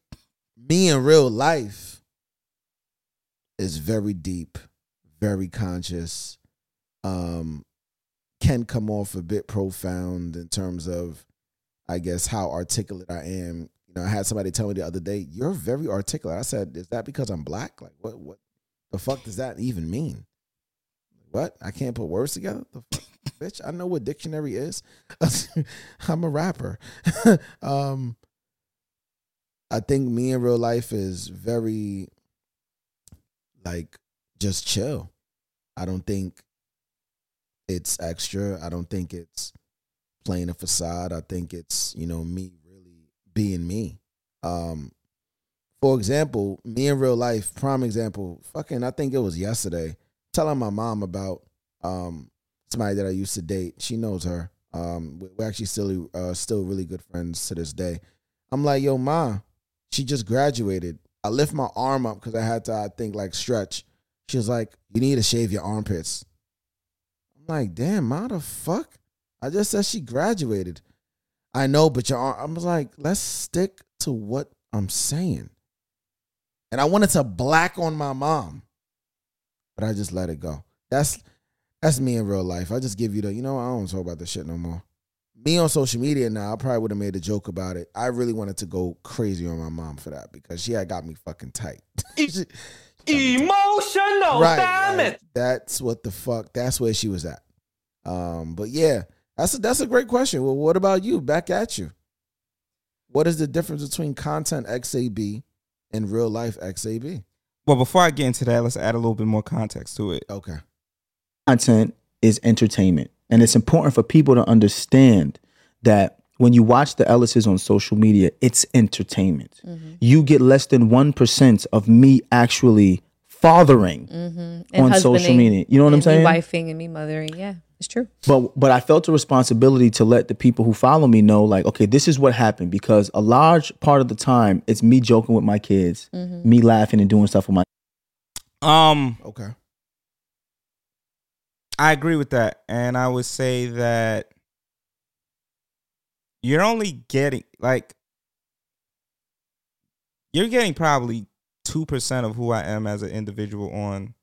me in real life is very deep, very conscious. Um, can come off a bit profound in terms of, I guess, how articulate I am. You know, I had somebody tell me the other day, "You're very articulate." I said, "Is that because I'm black? Like, what? What the fuck does that even mean? What? I can't put words together. The fuck, bitch? I know what dictionary is. I'm a rapper. um, I think me in real life is very, like, just chill. I don't think it's extra. I don't think it's playing a facade. I think it's, you know, me really being me. Um, for example, me in real life, prime example, fucking, I think it was yesterday, telling my mom about um, somebody that I used to date. She knows her. Um, we- we're actually still uh, still really good friends to this day. I'm like, yo, ma, she just graduated. I lift my arm up because I had to, I think, like stretch. She was like, "You need to shave your armpits." I'm like, "Damn, how the fuck?" I just said she graduated. I know, but your arm. I was like, "Let's stick to what I'm saying." And I wanted to black on my mom, but I just let it go. That's that's me in real life. I just give you the, you know, I don't talk about this shit no more. Me on social media now, I probably would have made a joke about it. I really wanted to go crazy on my mom for that because she had got me fucking tight. Emotional, damn right. it. That's what the fuck. That's where she was at. Um, but yeah, that's a, that's a great question. Well, what about you? Back at you. What is the difference between content XAB and real life XAB? Well, before I get into that, let's add a little bit more context to it. Okay. content is entertainment. And it's important for people to understand that when you watch the Ellises on social media, it's entertainment. You get less than 1% of me actually fathering Mm-hmm. on social media. You know what I'm saying? Me wifing and me mothering. Yeah, it's true. But but I felt a responsibility to let the people who follow me know, like, okay, this is what happened because a large part of the time it's me joking with my kids, Mhm. me laughing and doing stuff with my. Um. Okay. I agree with that, and I would say that you're only getting like you're getting probably two percent of who I am as an individual on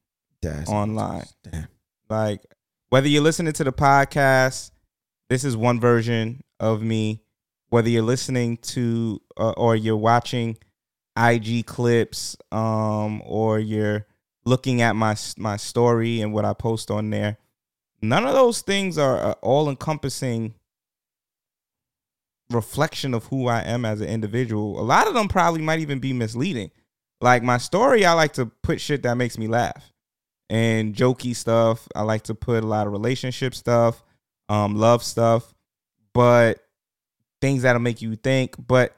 That's online. Damn. Like whether you're listening to the podcast, this is one version of me. Whether you're listening to uh, or you're watching IG clips, um, or you're looking at my my story and what I post on there, none of those things are all encompassing reflection of who I am as an individual. A lot of them probably might even be misleading. Like my story, I like to put shit that makes me laugh and jokey stuff. I like to put a lot of relationship stuff, um, love stuff, but things that'll make you think. But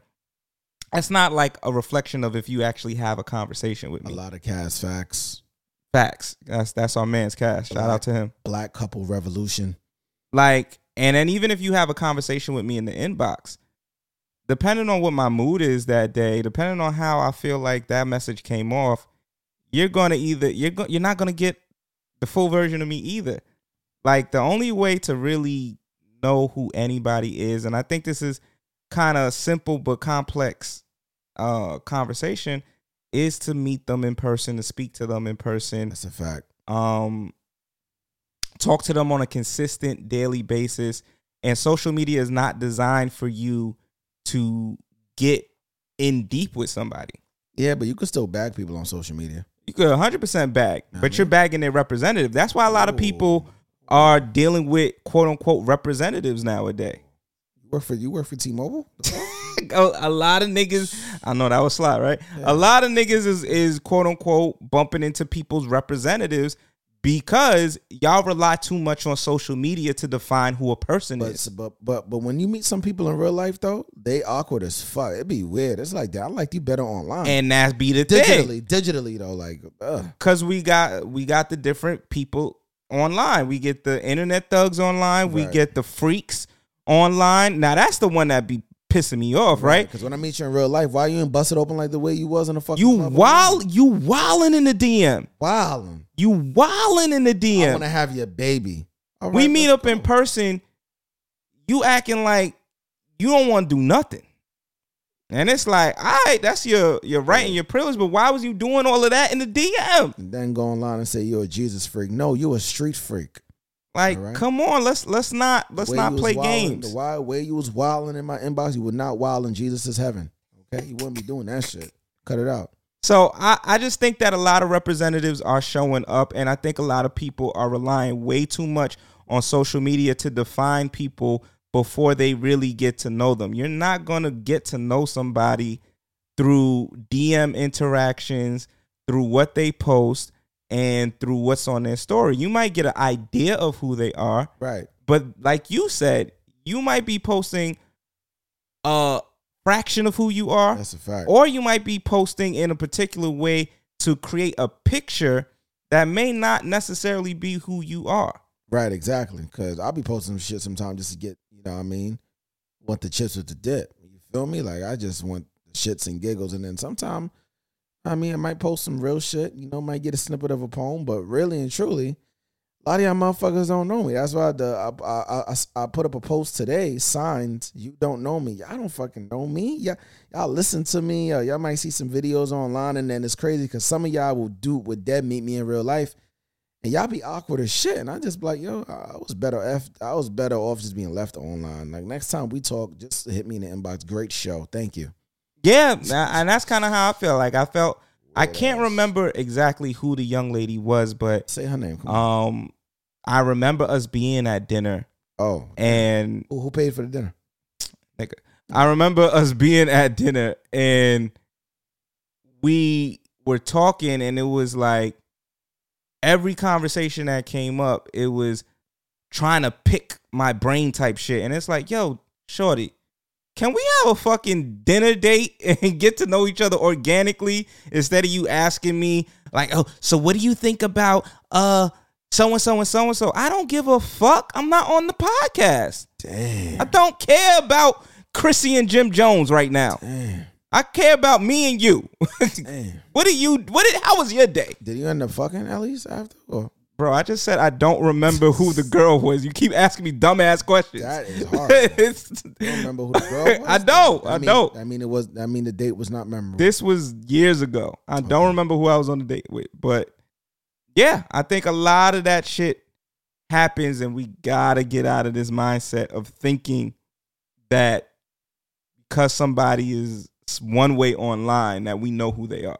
that's not like a reflection of if you actually have a conversation with me. A lot of cast facts. Facts. That's that's our man's cash. Shout out to him. Black couple revolution. Like, and then even if you have a conversation with me in the inbox, depending on what my mood is that day, depending on how I feel like that message came off, you're gonna either you're go, you're not gonna get the full version of me either. Like the only way to really know who anybody is, and I think this is kind of simple but complex uh conversation, is to meet them in person, to speak to them in person. That's a fact. Um, talk to them on a consistent daily basis. And social media is not designed for you to get in deep with somebody. Yeah, but you can still bag people on social media. You could 100% bag, but you're bagging their representative. That's why a lot of people are dealing with quote unquote representatives nowadays. You work for you work for T-Mobile. a, a lot of niggas, I know that was slot, right? A lot of niggas is is quote unquote bumping into people's representatives because y'all rely too much on social media to define who a person But is. but but but when you meet some people in real life though, they awkward as fuck. It'd be weird. It's like that. I like you better online. And that's be the thing. digitally, digitally though, like ugh. Cause we got we got the different people online. We get the internet thugs online. We get the freaks online. Now that's the one that be pissing me off, right? Because when I meet you in real life, why you ain't bust it open like the way you was in the fucking You club wild, you wilding in the DM. Wilding. You wilding in the DM. I want to have your baby. All we right, meet up in person. You acting like you don't want to do nothing. And it's like, all right, that's your your right and your privilege, but why was you doing all of that in the DM? And then go online and say you're a Jesus freak. No, you're a street freak. Like, right. come on, let's let's not let's not play wildin'- games. The wild way you was wilding in my inbox, you would not wild in Jesus' heaven. Okay, you wouldn't be doing that shit. Cut it out. So I, I just think that a lot of representatives are showing up, and I think a lot of people are relying way too much on social media to define people before they really get to know them. You're not gonna get to know somebody through DM interactions, through what they post, and through what's on their story. You might get an idea of who they are, Right. but like you said, you might be posting a fraction of who you are. That's a fact. Or you might be posting in a particular way to create a picture that may not necessarily be who you are. Right, exactly. Because I'll be posting some shit sometimes just to get, you know what I mean, want the chips with the dip. You feel me? Like I just want shits and giggles. And then sometimes I mean, I might post some real shit. You know, might get a snippet of a poem, but really and truly, a lot of y'all motherfuckers don't know me. That's why the I, I, I, I put up a post today, signed, you don't know me. Y'all don't fucking know me. Y'all, y'all listen to me. Y'all might see some videos online, and then it's crazy because some of y'all will do would dead meet me in real life, and y'all be awkward as shit. And I just be like, yo, I was better f I was better off just being left online. Like next time we talk, just hit me in the inbox. Great show. Thank you. Yeah, and that's kind of how I feel. Like I felt I can't remember exactly who the young lady was, but say her name. Um, I remember us being at dinner. Oh, and who, who paid for the dinner? Nigga, I remember us being at dinner and we were talking, and it was like every conversation that came up, it was trying to pick my brain type shit, and it's like, yo, shorty. Can we have a fucking dinner date and get to know each other organically instead of you asking me like, "Oh, so what do you think about uh so and so and so and so?" I don't give a fuck. I'm not on the podcast. Damn. I don't care about Chrissy and Jim Jones right now. Damn. I care about me and you. Damn. what did you what did how was your day? Did you end up fucking at least after? Or? Bro, I just said I don't remember who the girl was. You keep asking me dumbass questions. That is hard. You don't remember who the girl was? I don't. I mean, don't. I mean, it was. I mean, the date was not memorable. This was years ago. I don't remember who I was on the date with, but yeah, I think a lot of that shit happens, and we gotta get out of this mindset of thinking that because somebody is one way online that we know who they are.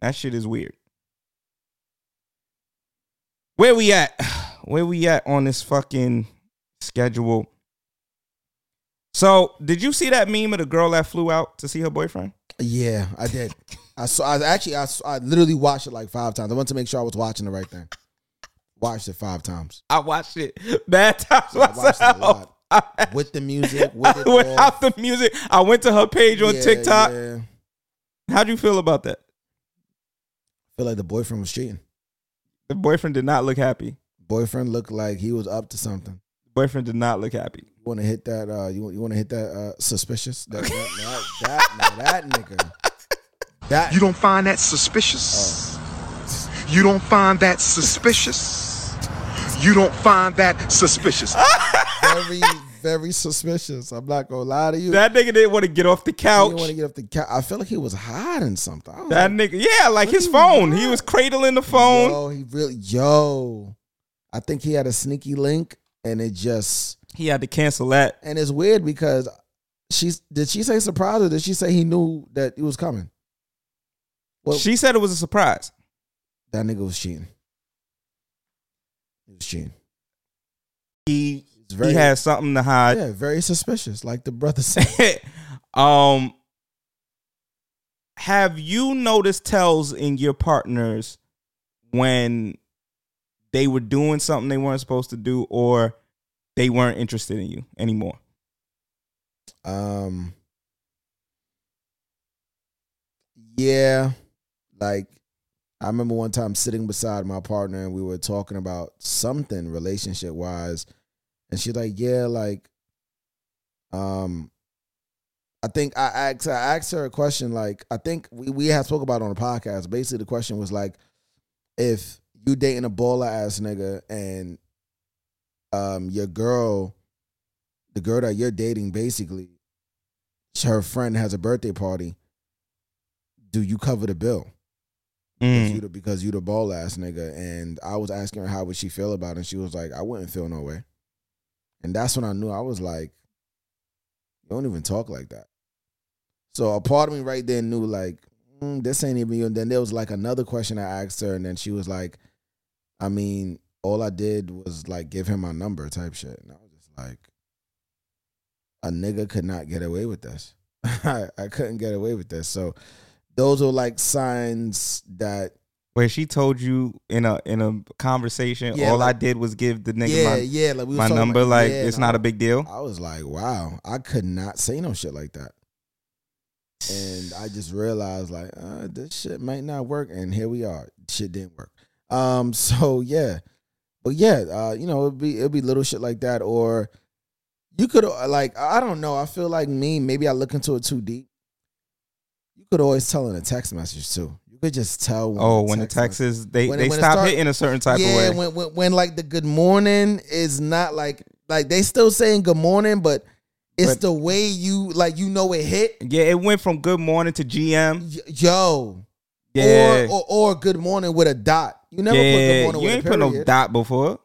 That shit is weird. Where we at? Where we at on this fucking schedule? So, did you see that meme of the girl that flew out to see her boyfriend? Yeah, I did. I saw. I actually, I, saw- I literally watched it like five times. I wanted to make sure I was watching the right thing. Watched it five times. I watched it bad times So I watched it a myself. Oh lot. With the music, with. Without the music, I went to her page on Yeah, TikTok. yeah. How do you feel about that? feel like the boyfriend was cheating. The boyfriend did not look happy. Boyfriend looked like he was up to something. Boyfriend did not look happy. You want to hit that? Uh, you want you want to hit that? Uh, suspicious. That that that, that, now that nigga. That You don't find that suspicious. You don't find that suspicious. You don't find that suspicious. very very suspicious. I'm not gonna lie to you. That nigga didn't want to get off the He couch. didn't want to get off the couch. I feel like he was hiding something. That like, nigga, yeah, like his phone. He was cradling the phone. Yo, he really, yo. I think he had a sneaky link, and it just, He had to cancel that. and it's weird because she's. Did she say surprise or did she say he knew that it was coming? Well, She said it was a surprise. that nigga was cheating. He was cheating. He very- he had something to hide. Yeah, very suspicious, like the brother said. um have you noticed tells in your partners when they were doing something they weren't supposed to do or they weren't interested in you anymore? Um. Yeah, like I remember one time sitting beside my partner and we were talking about something relationship wise, and she's like, "Yeah, like, um, I think I asked I asked her a question like I think we we had spoke about it on the podcast. Basically, the question was like, if you dating a baller ass nigga and um your girl, the girl that you're dating, basically, her friend has a birthday party. Do you cover the bill? Because you the because you the ball ass nigga. And I was asking her how would she feel about it. And she was like, I wouldn't feel no way. And that's when I knew I was like, you don't even talk like that. So a part of me right then knew like, mm, this ain't even you. And then there was like another question I asked her, and then she was like, I mean, all I did was like give him my number type shit. And I was just like, a nigga could not get away with this. I, I couldn't get away with this. So those were like signs that Where she told you in a in a conversation, Yeah, all like- I did was give the nigga yeah, my, yeah, like we was my talking number, about- like yeah, it's and not a big deal. I was like, wow, I could not say no shit like that. And I just realized like, uh, this shit might not work. And here we are. Shit didn't work. Um, so yeah. But yeah, uh, you know, it'd be it'd be little shit like that. Or you could uh, like, I don't know. I feel like me, maybe I look into it too deep. You could always tell in a text message too. You could just tell. When Oh, the when the texts they When- they when stop start- hitting a certain type yeah, of way. When, when when like the good morning is not like like they still saying good morning, but it's But- the way you like you know it hit. yeah, it went from good morning to GM. Yo. Yeah. Or, or or good morning with a dot. You never yeah, put good morning you with ain't a put no dot before.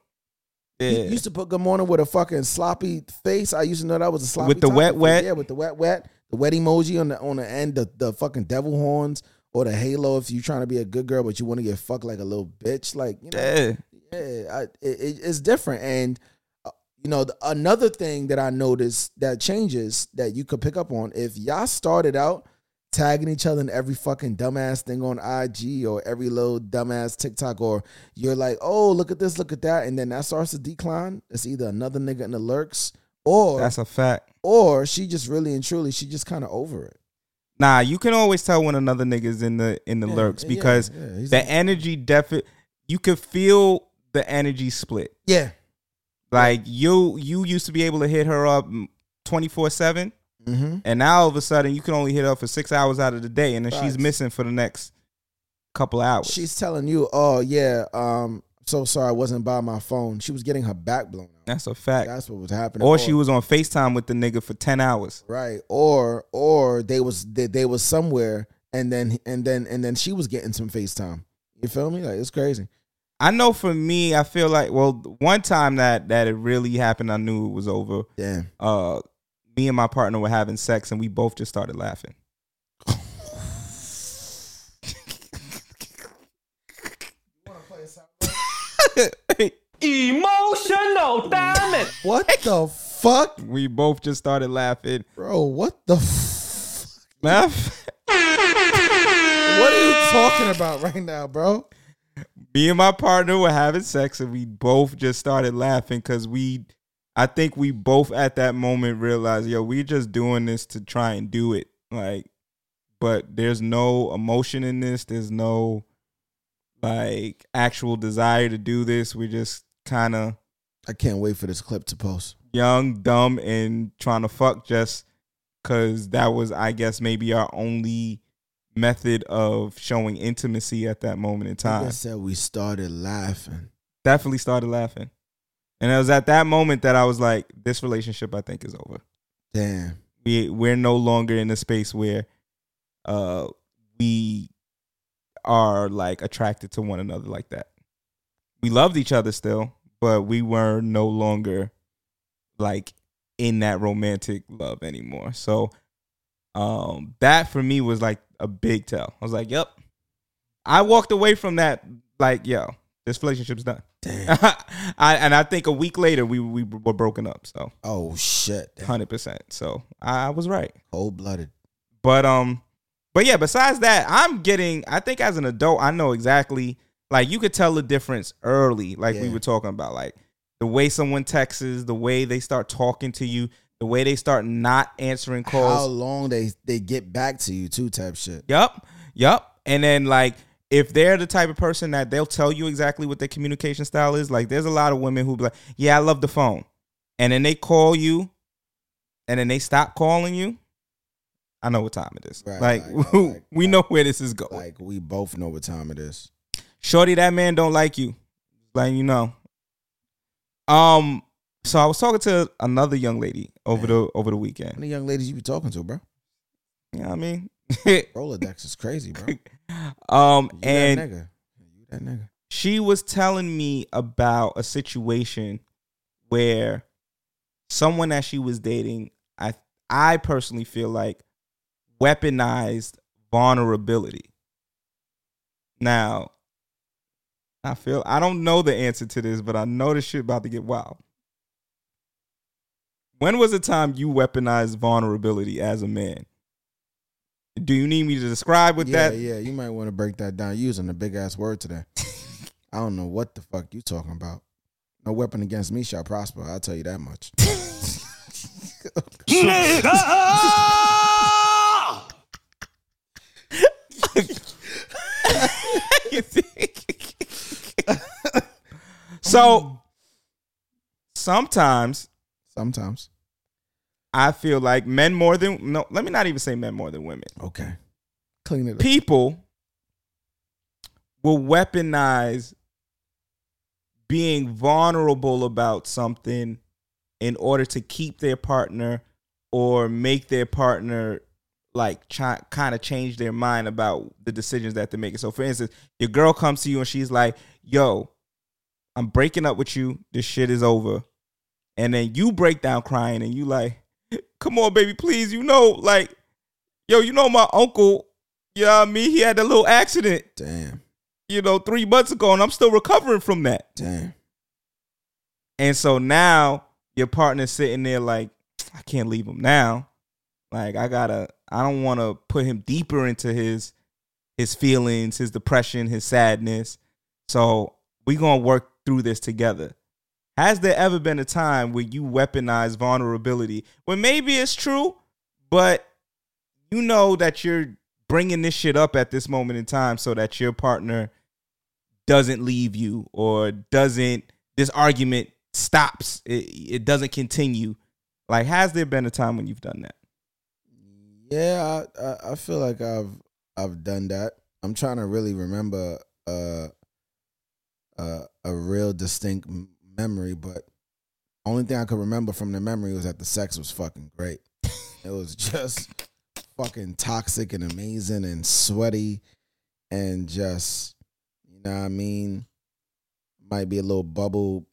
Yeah, You used to put good morning with a fucking sloppy face. I used to know that was a sloppy With the wet wet? Yeah, with the wet wet, the wet emoji on the on the end, the the fucking devil horns or the halo. If you're trying to be a good girl but you want to get fucked like a little bitch, like you know, yeah. yeah, I, it, it- it's different. And uh, you know, the, another thing that I noticed that changes that you could pick up on if y'all started out tagging each other in every fucking dumbass thing on IG or every little dumbass TikTok, or you're like, oh, look at this, look at that, and then that starts to decline. It's either another nigga in the lurks, or That's a fact. or she just really and truly she just kind of over it. Nah, you can always tell when another nigga's in the in the Yeah, lurks because yeah, he's the a- energy definitely you could feel the energy split. Yeah. Like you you used to be able to hit her up 24/7 Mm-hmm. and now all of a sudden you can only hit her for 6 hours out of the day and then she's missing for the next couple hours. She's telling you, oh yeah, um, so sorry I wasn't by my phone. She was getting her back blown out. That's a fact. That's what was happening. or she was on FaceTime with the nigga for 10 hours. right, or or they was they, they was somewhere and then and then and then she was getting some FaceTime. You feel me? Like it's crazy. I know for me, I feel like well, one time that that it really happened, I knew it was over. Damn. Uh, me and my partner were having sex, and we both just started laughing. Emotional, damn it. What the fuck, We both just started laughing. bro? What the? F- Laugh. what are you talking about right now, bro? Me and my partner were having sex, and we both just started laughing because we, I think we both at that moment realized, yo, we just doing this to try and do it, like, but there's no emotion in this. There's no like actual desire to do this. We're just kind of I can't wait for this clip to post. young, dumb, and trying to fuck just because that was, I guess, maybe our only method of showing intimacy at that moment in time. I said we started laughing. Definitely started laughing. And it was at that moment that I was like, this relationship I think is over. Damn. We we're no longer in a space where uh we are like attracted to one another like that. We loved each other still, but we were no longer like in that romantic love anymore. So um that for me was like a big tell. I was like, "Yep." I walked away from that like, "Yo, this relationship's done." Damn. I and I think a week later we we were broken up. So Oh shit. hundred percent. So I was right. Cold blooded. But um, but yeah. Besides that, I'm getting. I think as an adult, I know exactly. Like you could tell the difference early. Like we were talking about, like the way someone texts, the way they start talking to you, the way they start not answering calls. How long they they get back to you too? Type shit. Yup. Yup. And then like if they're the type of person that they'll tell you exactly what their communication style is, like there's a lot of women who be like, Yeah, I love the phone. And then they call you and then they stop calling you. I know what time it is. Right, like, like, like, we know where this is going. Like we both know what time it is. Shorty, that man don't like you. Letting you know. Um, so I was talking to another young lady over the over the How weekend. many young ladies you be talking to, bro? You know what I mean? Rolodex is crazy, bro. um You and that nigga. You that nigga. she was telling me about a situation where someone that she was dating, I I personally feel like weaponized vulnerability. Now, I feel I don't know the answer to this, but I know this shit about to get wild. When was the time you weaponized vulnerability as a man? Do you need me to describe what Yeah, that? yeah. You might want to break that down. You using a big ass word today. I don't know what the fuck you talking about. No weapon against me shall prosper. I'll tell you that much. so sometimes Sometimes. I feel like men more than no, let me not even say men more than women. Okay. Clean it up. People will weaponize being vulnerable about something in order to keep their partner or make their partner like try, kind of change their mind about the decisions that they're making. So, for instance, your girl comes to you and she's like, "Yo, I'm breaking up with you. This shit is over," and then you break down crying and you like, "Come on, baby, please. You know, like, yo, you know my uncle. You know what I mean? He had a little accident. Damn. You know, three months ago, and I'm still recovering from that. Damn. And so now your partner's sitting there like, I can't leave him now. Like I gotta, I don't want to put him deeper into his his feelings, his depression, his sadness. So we gonna work through this together. Has there ever been a time where you weaponize vulnerability when maybe it's true, but you know that you're bringing this shit up at this moment in time so that your partner doesn't leave you or doesn't this argument stops it, it doesn't continue like has there been a time when you've done that Yeah, I I feel like I've I've done that. I'm trying to really remember uh, uh, a real distinct memory, but only thing I could remember from the memory was that the sex was fucking great. it was just fucking toxic and amazing and sweaty and just you know what I mean. Might be a little bubble,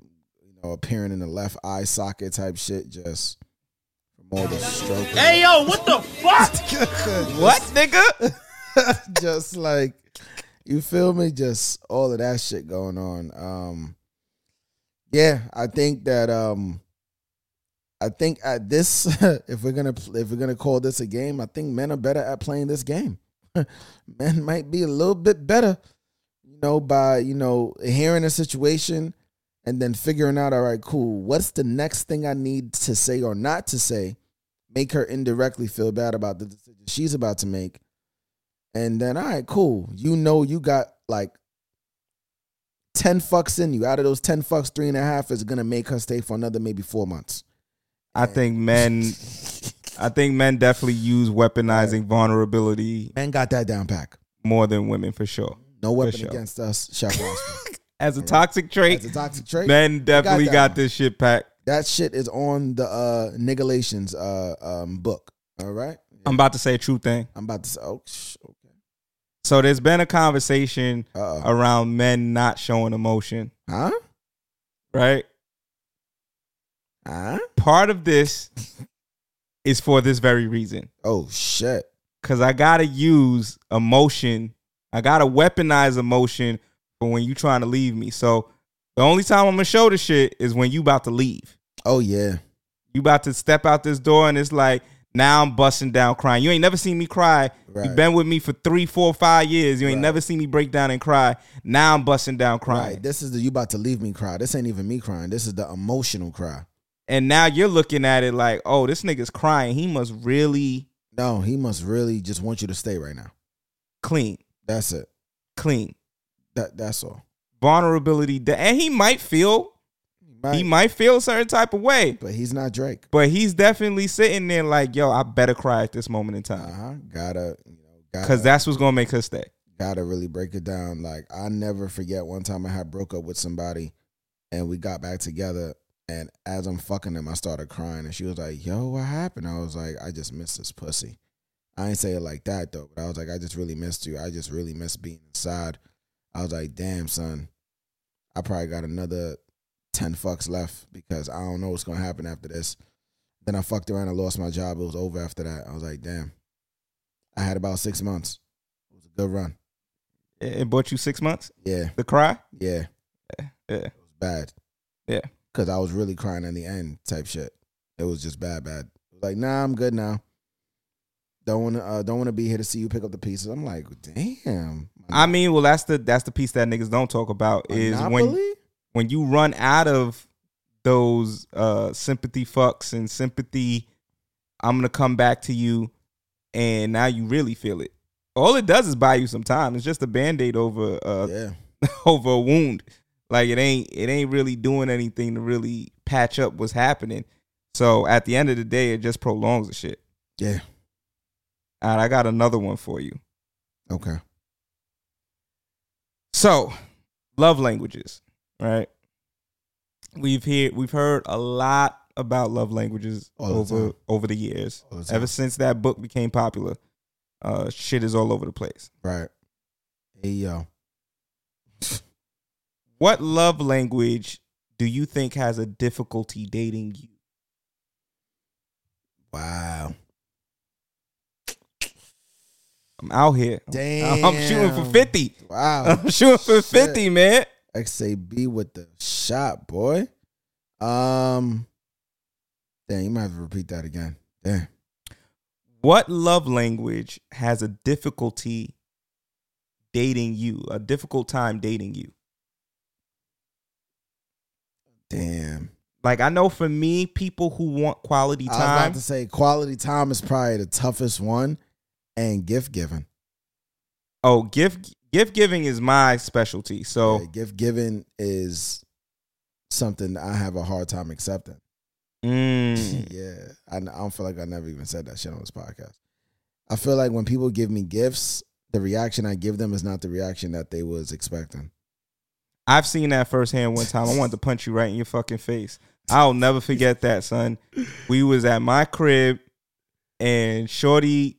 you know, appearing in the left eye socket type shit. Just from all the stroke. Hey yo, what the fuck? what, nigga? just like you feel me? Just all of that shit going on. Um yeah i think that um i think at this if we're gonna if we're gonna call this a game i think men are better at playing this game. Men might be a little bit better you know by you know hearing a situation and then figuring out all right cool what's the next thing i need to say or not to say make her indirectly feel bad about the decision she's about to make and then, all right, cool. You know, you got like 10 fucks in you. Out of those 10 fucks, three and a half is going to make her stay for another maybe four months. i think men i think men definitely use weaponizing vulnerability Men got that down pack. more than women for sure No weapon sure. against us, Chef as a toxic trait As a toxic trait. men we got definitely got, this shit packed That shit is on the uh Nigalations uh um book. All right. i'm about to say a true thing I'm about to say, oh, sh-. So there's been a conversation Uh-oh. around men not showing emotion Huh? right Huh? part of this is for this very reason Oh, shit. because I gotta use emotion. I gotta weaponize emotion for when you trying to leave me. So the only time I'm gonna show the shit is when you about to leave. Oh, yeah. You about to step out this door and it's like now I'm busting down crying. You ain't never seen me cry. Right. You've been with me for three, four, five years. You ain't Right. never seen me break down and cry. Now I'm busting down crying. Right. This is the you about to leave me cry. This ain't even me crying. This is the emotional cry. And now you're looking at it like, oh, this nigga's crying. He must really No, he must really just want you to stay right now. clean, That's it. clean. That that's all. vulnerability and he might feel he might feel a certain type of way But he's not Drake. but he's definitely sitting there like yo i better cry at this moment in time Uh-huh. Gotta, you know, gotta because that's what's gonna make her stay gotta really break it down. Like I never forget one time I had broke up with somebody and we got back together and as I'm fucking him, I started crying and she was like, Yo, what happened? I was like, I just missed this pussy. I ain't say it like that though, but I was like, I just really missed you. I just really missed being inside. I was like, damn son, I probably got another 10 fucks left because I don't know what's gonna happen after this. Then I fucked around and I lost my job. It was over after that. I was like, damn. I had about six months. It was a good run. it, it bought you six months Yeah. The cry Yeah. yeah It was bad. yeah Cause I was really crying in the end type shit. It was just bad, bad. Like, nah, I'm good now. Don't wanna uh, don't wanna be here to see you pick up the pieces. I'm like, damn. i mean well that's the that's the piece that niggas don't talk about is Monopoly? when you run out of those uh sympathy fucks and sympathy i'm gonna come back to you and now you really feel it. All it does is buy you some time. It's just a band-aid over uh Yeah. over a wound. Like it ain't it ain't really doing anything to really patch up what's happening. So at the end of the day it just prolongs the shit. Yeah. all right i got another one for you. Okay. So, love languages, right? We've heard we've heard a lot about love languages All over time. over the years. The. Ever since that book became popular, uh, shit is all over the place. Right. Hey yo. What love language do you think has a difficulty dating you? Wow. I'm out here. Damn. I'm shooting for 50. Wow. I'm shooting for Shit. 50, man. XAB with the shot, boy. Um Damn, you might have to repeat that again. Damn. What love language has a difficulty dating you? A difficult time dating you? Damn. Like I know for me, people who want quality time. I was about to say quality time is probably the toughest one, and gift giving. Oh, gift gift giving is my specialty. So Yeah, gift giving is something I have a hard time accepting. mm, yeah, I, I don't feel like I never even said that shit on this podcast. I feel like when people give me gifts, the reaction I give them is not the reaction that they was expecting. I've seen that firsthand one time. I wanted to punch you right in your fucking face. I'll never forget that, son. We was at my crib and Shorty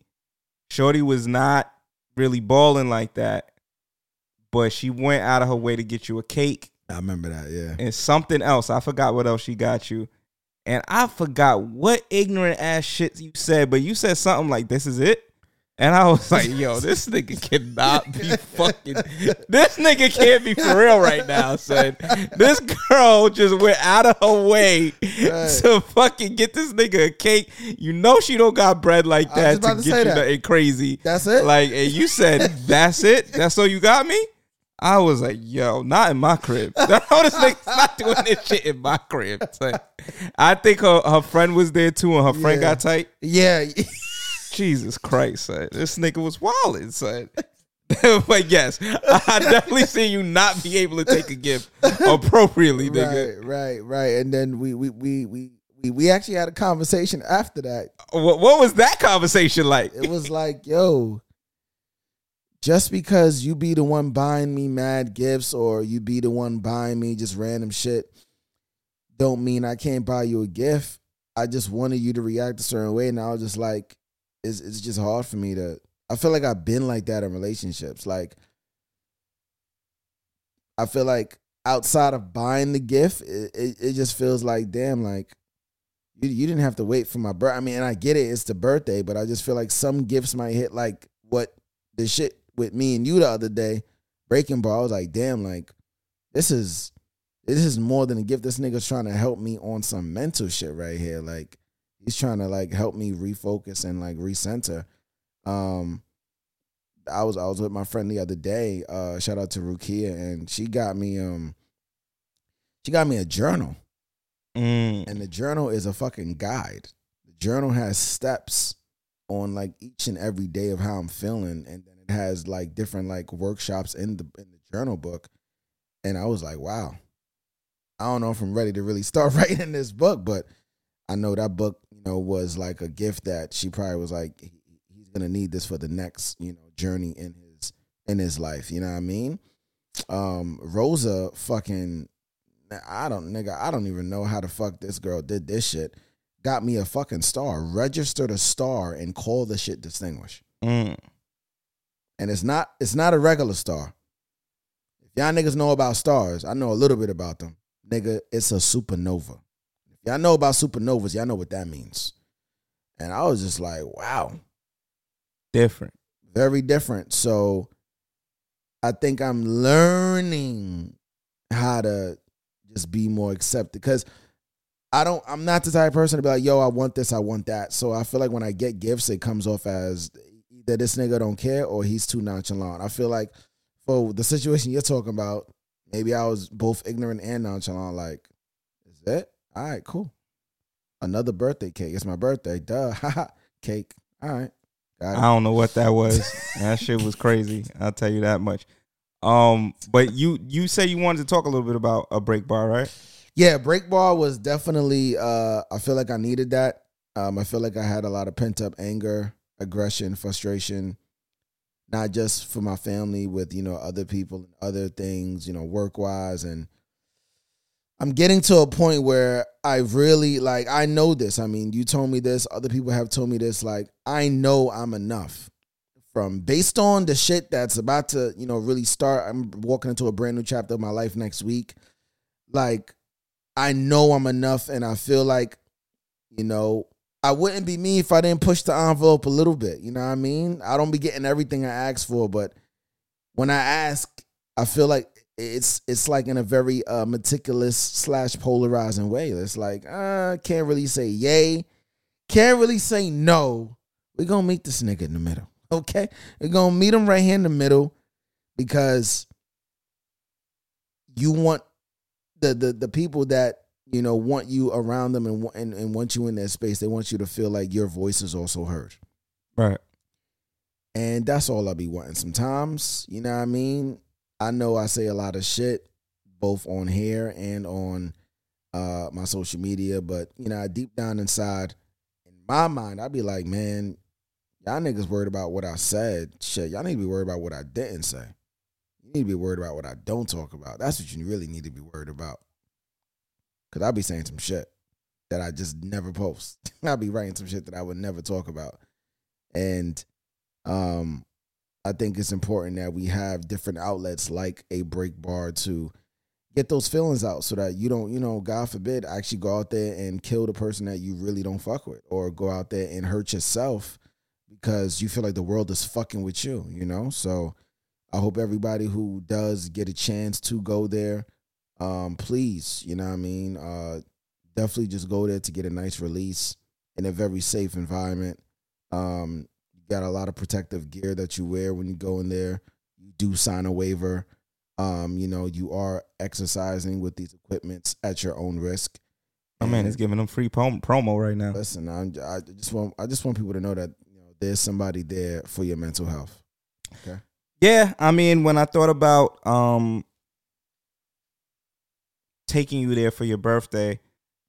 Shorty was not really balling like that. But she went out of her way to get you a cake I remember that. Yeah, and something else. I forgot what else she got you. And I forgot what ignorant ass shit you said, but you said something like, This is it? And I was like, yo, this nigga cannot be fucking. This nigga can't be for real right now, son. This girl just went out of her way to fucking get this nigga a cake. You know she don't got bread like that to to get you that. nothing crazy. That's it? Like, and you said, that's it? That's all you got me? I was like, yo, not in my crib. No, this nigga's not doing this shit in my crib. son. I think her, her friend was there too, and her friend Yeah. got tight. yeah. Jesus Christ, son. This nigga was wilding, son. but yes, I definitely see you not be able to take a gift appropriately, nigga. right, right, right. And then we we we we we, we actually had a conversation after that. What, what was that conversation like? It was like, yo, just because you be the one buying me mad gifts or you be the one buying me just random shit, don't mean I can't buy you a gift. I just wanted you to react a certain way, and I was just like, it's it's just hard for me to. I feel like I've been like that in relationships. Like, I feel like outside of buying the gift, it, it, it just feels like, damn, like you, you didn't have to wait for my birth. I mean, and I get it, it's the birthday, but I just feel like some gifts might hit like what the shit with me and you the other day, Breaking Ball. I was like, damn, like this is this is more than a gift. This nigga's trying to help me on some mental shit right here. Like he's trying to like help me refocus and like recenter. Um, I was I was with my friend the other day. Uh, shout out to Rukia, and she got me um, she got me a journal, Mm. and the journal is a fucking guide. The journal has steps on like each and every day of how I'm feeling, and then has like different like workshops in the in the journal book. And I was like, wow, I don't know if I'm ready to really start writing this book, but I know that book, you know, was like a gift that she probably was like, he- he's gonna need this for the next, you know, journey in his in his life. You know what I mean? Um, Rosa fucking, I don't, nigga, I don't even know how the fuck this girl did this shit. Got me a fucking star, registered a star, and called the shit distinguished. Mm. And it's not, it's not a regular star. If y'all niggas know about stars, I know a little bit about them. Nigga, it's a supernova. If y'all know about supernovas, y'all know what that means. And I was just like, wow, Different. very different. So I think I'm learning how to just be more accepted because I don't. I'm not the type of person to be like, "Yo, I want this, I want that." So I feel like when I get gifts, it comes off as either this nigga don't care or he's too nonchalant. I feel like for the situation you're talking about, maybe I was both ignorant and nonchalant. Like, is that all right? Cool. Another birthday cake. It's my birthday. Duh. Cake. All right. I don't know what that was. that shit was crazy. I'll tell you that much. Um, but you you say you wanted to talk a little bit about a break bar, right? Yeah, break ball was definitely. Uh, I feel like I needed that. Um, I feel like I had a lot of pent up anger, aggression, frustration, not just for my family, with you know other people and other things, you know, work wise, and I'm getting to a point where I really like. I know this. I mean, you told me this. Other people have told me this. Like, I know I'm enough. From based on the shit that's about to, you know, really start. I'm walking into a brand new chapter of my life next week. Like, I know I'm enough, and I feel like, you know, I wouldn't be me if I didn't push the envelope a little bit. You know what I mean? I don't be getting everything I ask for, but when I ask, I feel like it's it's like in a very uh, meticulous slash polarizing way. It's like uh, can't really say yay, can't really say no. We're gonna meet this nigga in the middle, okay? We're gonna meet him right here in the middle because you want the the the people that you know want you around them and, and and want you in that space. They want you to feel like your voice is also heard. Right. And that's all I be wanting sometimes. You know what I mean? I know I say a lot of shit, both on here and on uh my social media, but you know, deep down inside, in my mind, I'd be like, man, y'all niggas worried about what I said. Shit, y'all need to be worried about what I didn't say. You need to be worried about what I don't talk about. That's what you really need to be worried about. Cause I'll be saying some shit that I just never post. I'll be writing some shit that I would never talk about. And um I think it's important that we have different outlets like a break bar to get those feelings out so that you don't, you know, God forbid, actually go out there and kill the person that you really don't fuck with or go out there and hurt yourself because you feel like the world is fucking with you, you know? So I hope everybody who does get a chance to go there, um, please, you know what I mean? Uh, definitely just go there to get a nice release in a very safe environment. Um, you got a lot of protective gear that you wear when you go in there. You do sign a waiver. Um, you know, you are exercising with these equipments at your own risk. My man it's giving them free prom- promo right now. Listen, I'm, I just want I just want people to know that you know there's somebody there for your mental health. Okay. Yeah, I mean, when I thought about um taking you there for your birthday,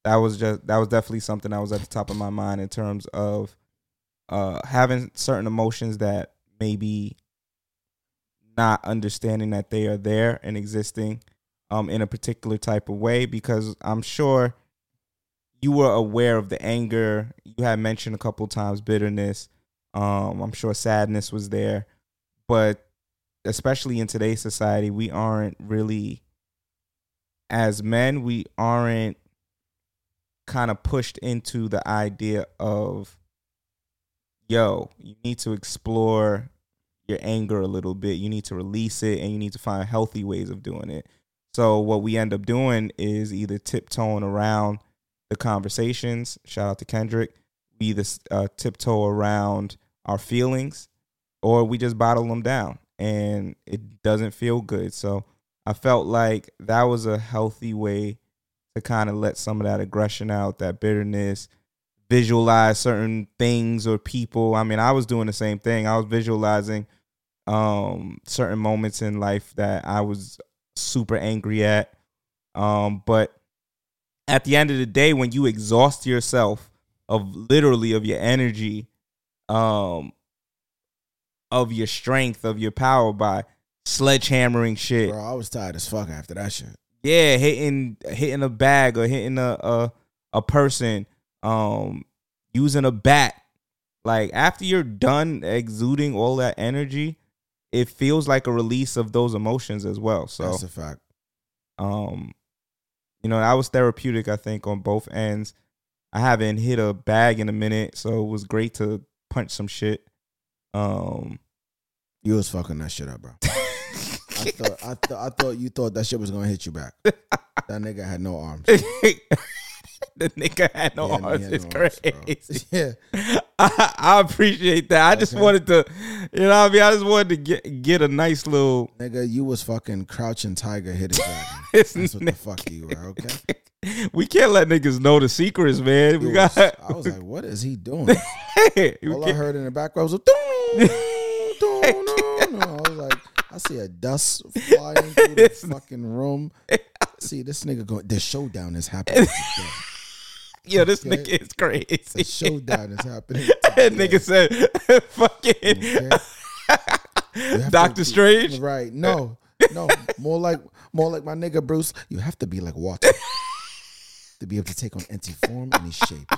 that was just that was definitely something that was at the top of my mind in terms of uh having certain emotions that maybe not understanding that they are there and existing um in a particular type of way because I'm sure you were aware of the anger. You had mentioned a couple times bitterness. Um I'm sure sadness was there. But especially in today's society we aren't really as men we aren't kind of pushed into the idea of yo you need to explore your anger a little bit. You need to release it and you need to find healthy ways of doing it. So what we end up doing is either tiptoeing around the conversations. Shout out to kendrick. We either uh, tiptoe around our feelings or we just bottle them down and it doesn't feel good. So i felt like that was a healthy way to kind of let some of that aggression out, that bitterness, visualize certain things or people. I mean, I was doing the same thing. I was visualizing um certain moments in life that I was super angry at. Um but at the end of the day when you exhaust yourself of literally of your energy um of your strength, of your power by sledgehammering shit. Bro, I was tired as fuck after that shit. Yeah, hitting hitting a bag or hitting a a, a person, um, using a bat. Like after you're done exuding all that energy, it feels like a release of those emotions as well. So That's a fact. um, you know, that was therapeutic. I think on both ends. I haven't hit a bag in a minute, so it was great to punch some shit. Um, You was fucking that shit up, bro. I thought I thought I thought you thought that shit was gonna hit you back. That nigga had no arms. the nigga had no Yeah, arms. had It's no arms, crazy. Yeah. I, I appreciate that. I just Okay. wanted to, you know, what I mean, I just wanted to get get a nice little. Nigga, you was fucking crouching tiger hidden dragon. That's what the fuck you were, okay? We can't let niggas know the secrets, man. We You got. I was like, what is he doing? All I heard in the background was a doo, doo, doo. I was like, I see a dust flying through the fucking room. See, this nigga going, the showdown is happening. today. Yo, this Okay? nigga is crazy. The showdown is happening. That nigga said, "Fucking." Doctor to- Strange? Right. No. No. More like more like my nigga Bruce. You have to be like water. to be able to take on any form, any shape.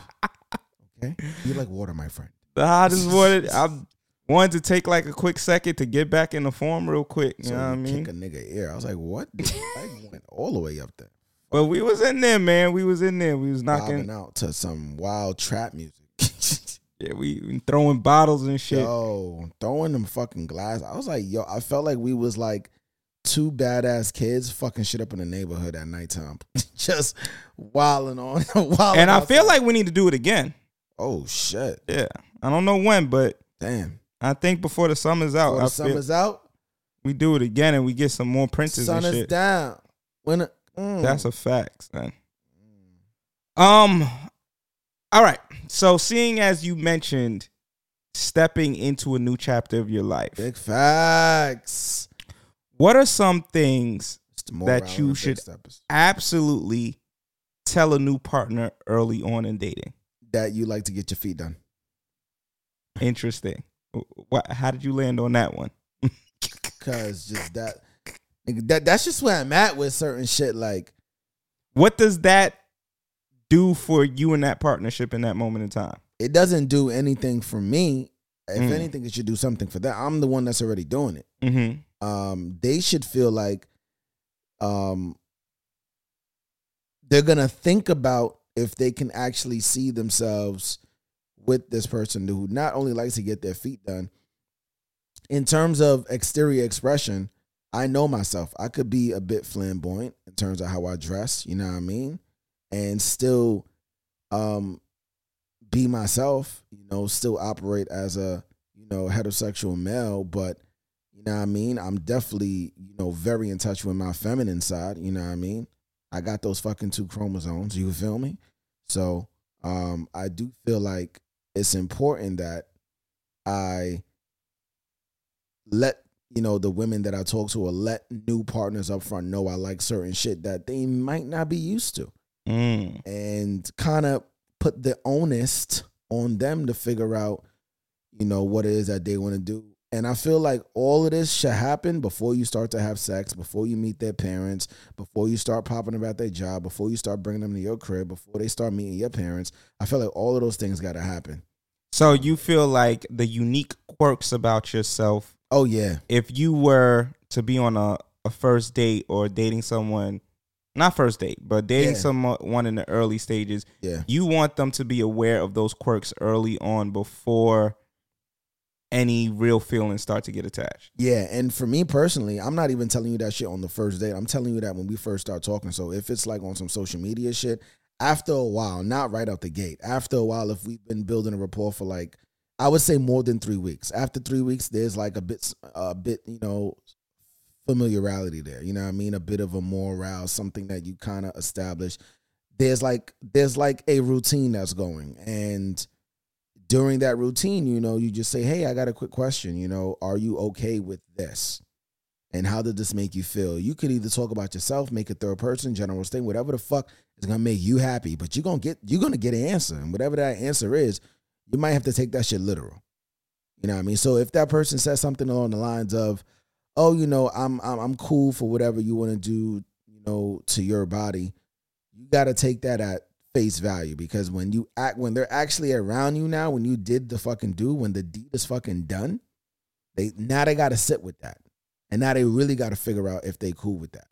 Okay? Be like water, my friend. I just wanted I wanted to take like a quick second to get back in the form real quick. You So know what I mean? kick a nigga ear. I was like, what? I went all the way up there. But we was in there, man. We was in there. We was knocking. Bobbing out to some wild trap music. Yeah, we throwing bottles and shit. Yo, throwing them fucking glass. I was like, yo, I felt like we was like two badass kids fucking shit up in the neighborhood at nighttime. Just wilding on. wilding and I outside. feel like we need to do it again. Oh shit. Yeah. I don't know when, but damn. I think before the summer's out. The summer's out, we do it again and we get some more princes sun and is shit. down. When mm. That's a fact, man. Um all right. So seeing as you mentioned stepping into a new chapter of your life. Big facts. What are some things that you should absolutely tell a new partner early on in dating? that you like to get your feet done. Interesting. What how did you land on that one? Cause just that, nigga, that that's just where I'm at with certain shit. Like, What does that do for you and that partnership in that moment in time? it doesn't do anything for me. If Mm. anything, it should do something for that. I'm the one that's already doing it. Mm-hmm. Um, they should feel like, um, they're gonna think about if they can actually see themselves with this person who not only likes to get their feet done. In terms of exterior expression, I know myself. I could be a bit flamboyant in terms of how I dress, you know what I mean? And still um be myself, you know, still operate as a, you know, heterosexual male, but you know what I mean? I'm definitely, you know, very in touch with my feminine side, you know what I mean? I got those fucking two chromosomes, you feel me? So, um I do feel like it's important that I let you know the women that I talk to or let new partners up front know I like certain shit that they might not be used to. Mm. And kind of put the onus on them to figure out, you know, what it is that they want to do. And I feel like all of this should happen before you start to have sex, before you meet their parents, before you start popping about their job, before you start bringing them to your crib, before they start meeting your parents. I feel like all of those things got to happen. So you feel like the unique quirks about yourself. Oh yeah. If you were to be on a, a first date or dating someone, not first date, but dating Yeah. someone in the early stages, Yeah. you want them to be aware of those quirks early on before any real feelings start to get attached. Yeah, and for me personally, I'm not even telling you that shit on the first date. I'm telling you that when we first start talking. So if it's like on some social media shit, after a while, not right out the gate, after a while, if we've been building a rapport for like, I would say more than three weeks. After three weeks, there's like a bit, a bit, you know, familiarity there. You know what I mean? A bit of a morale, something that you kind of establish. There's like, there's like a routine that's going, and during that routine, you know, you just say, Hey, I got a quick question. You know, are you okay with this? And how did this make you feel? You could either talk about yourself, make it third person, general statement, whatever the fuck is gonna make you happy, but you're gonna get you're gonna get an answer. And whatever that answer is, you might have to take that shit literal. You know what I mean? So if that person says something along the lines of, Oh, you know, I'm I'm, I'm cool for whatever you want to do, you know, to your body, you gotta take that at face value because when you act when they're actually around you now, when you did the fucking do, when the deed is fucking done, they now they gotta sit with that. And now they really gotta figure out if they cool with that.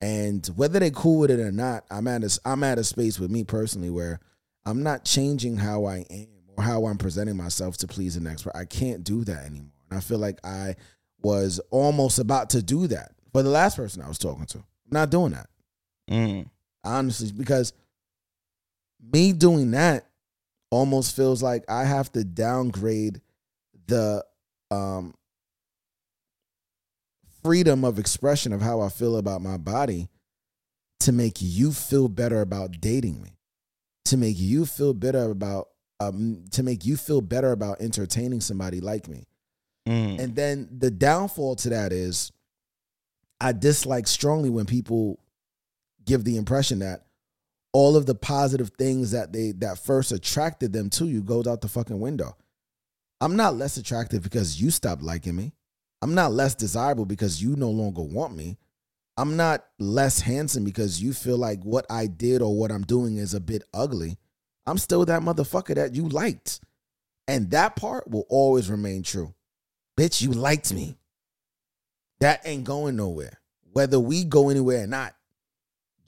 And whether they cool with it or not, I'm at a, I'm at a space with me personally where I'm not changing how I am or how I'm presenting myself to please the next person. I can't do that anymore. And I feel like I was almost about to do that for the last person I was talking to. I'm not doing that. Mm. Honestly, because me doing that almost feels like I have to downgrade the um freedom of expression of how I feel about my body to make you feel better about dating me, to make you feel better about um, to make you feel better about entertaining somebody like me. Mm. And then the downfall to that is I dislike strongly when people give the impression that all of the positive things that they that first attracted them to you goes out the fucking window. I'm not less attractive because you stopped liking me. I'm not less desirable because you no longer want me. I'm not less handsome because you feel like what I did or what I'm doing is a bit ugly. I'm still that motherfucker that you liked. And that part will always remain true. Bitch, you liked me. That ain't going nowhere. Whether we go anywhere or not,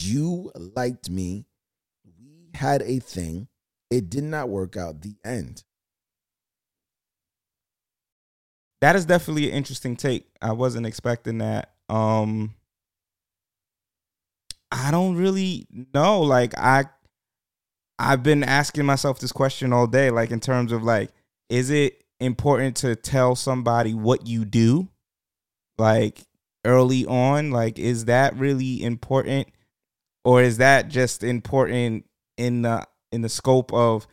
you liked me. Had a thing. It did not work out. The end. that is definitely an interesting take. I wasn't expecting that. Um I don't really know. Like I I've been asking myself this question all day like in terms of like is it important to tell somebody what you do like early on like is that really important or is that just important in the in the scope of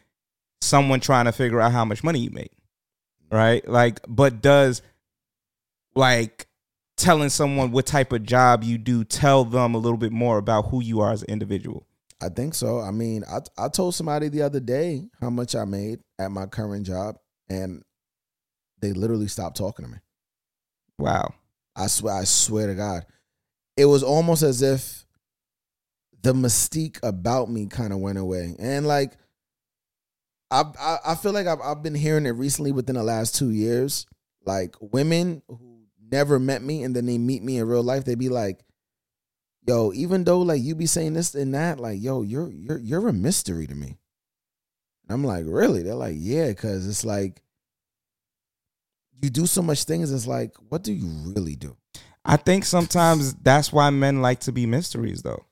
someone trying to figure out how much money you make right like but does like telling someone what type of job you do tell them a little bit more about who you are as an individual I think so. I mean, I I told somebody the other day how much I made at my current job, and they literally stopped talking to me. Wow. I swear, I swear to God, it was almost as if the mystique about me kind of went away, and like, I I, I feel like I've I've been hearing it recently within the last two years. Like women who never met me and then they meet me in real life, they be like, yo, even though like you be saying this and that, like, yo, you're you're you're a mystery to me. And I'm like, really? They're like, yeah, because it's like you do so much things. It's like, what do you really do? I think sometimes that's why men like to be mysteries though.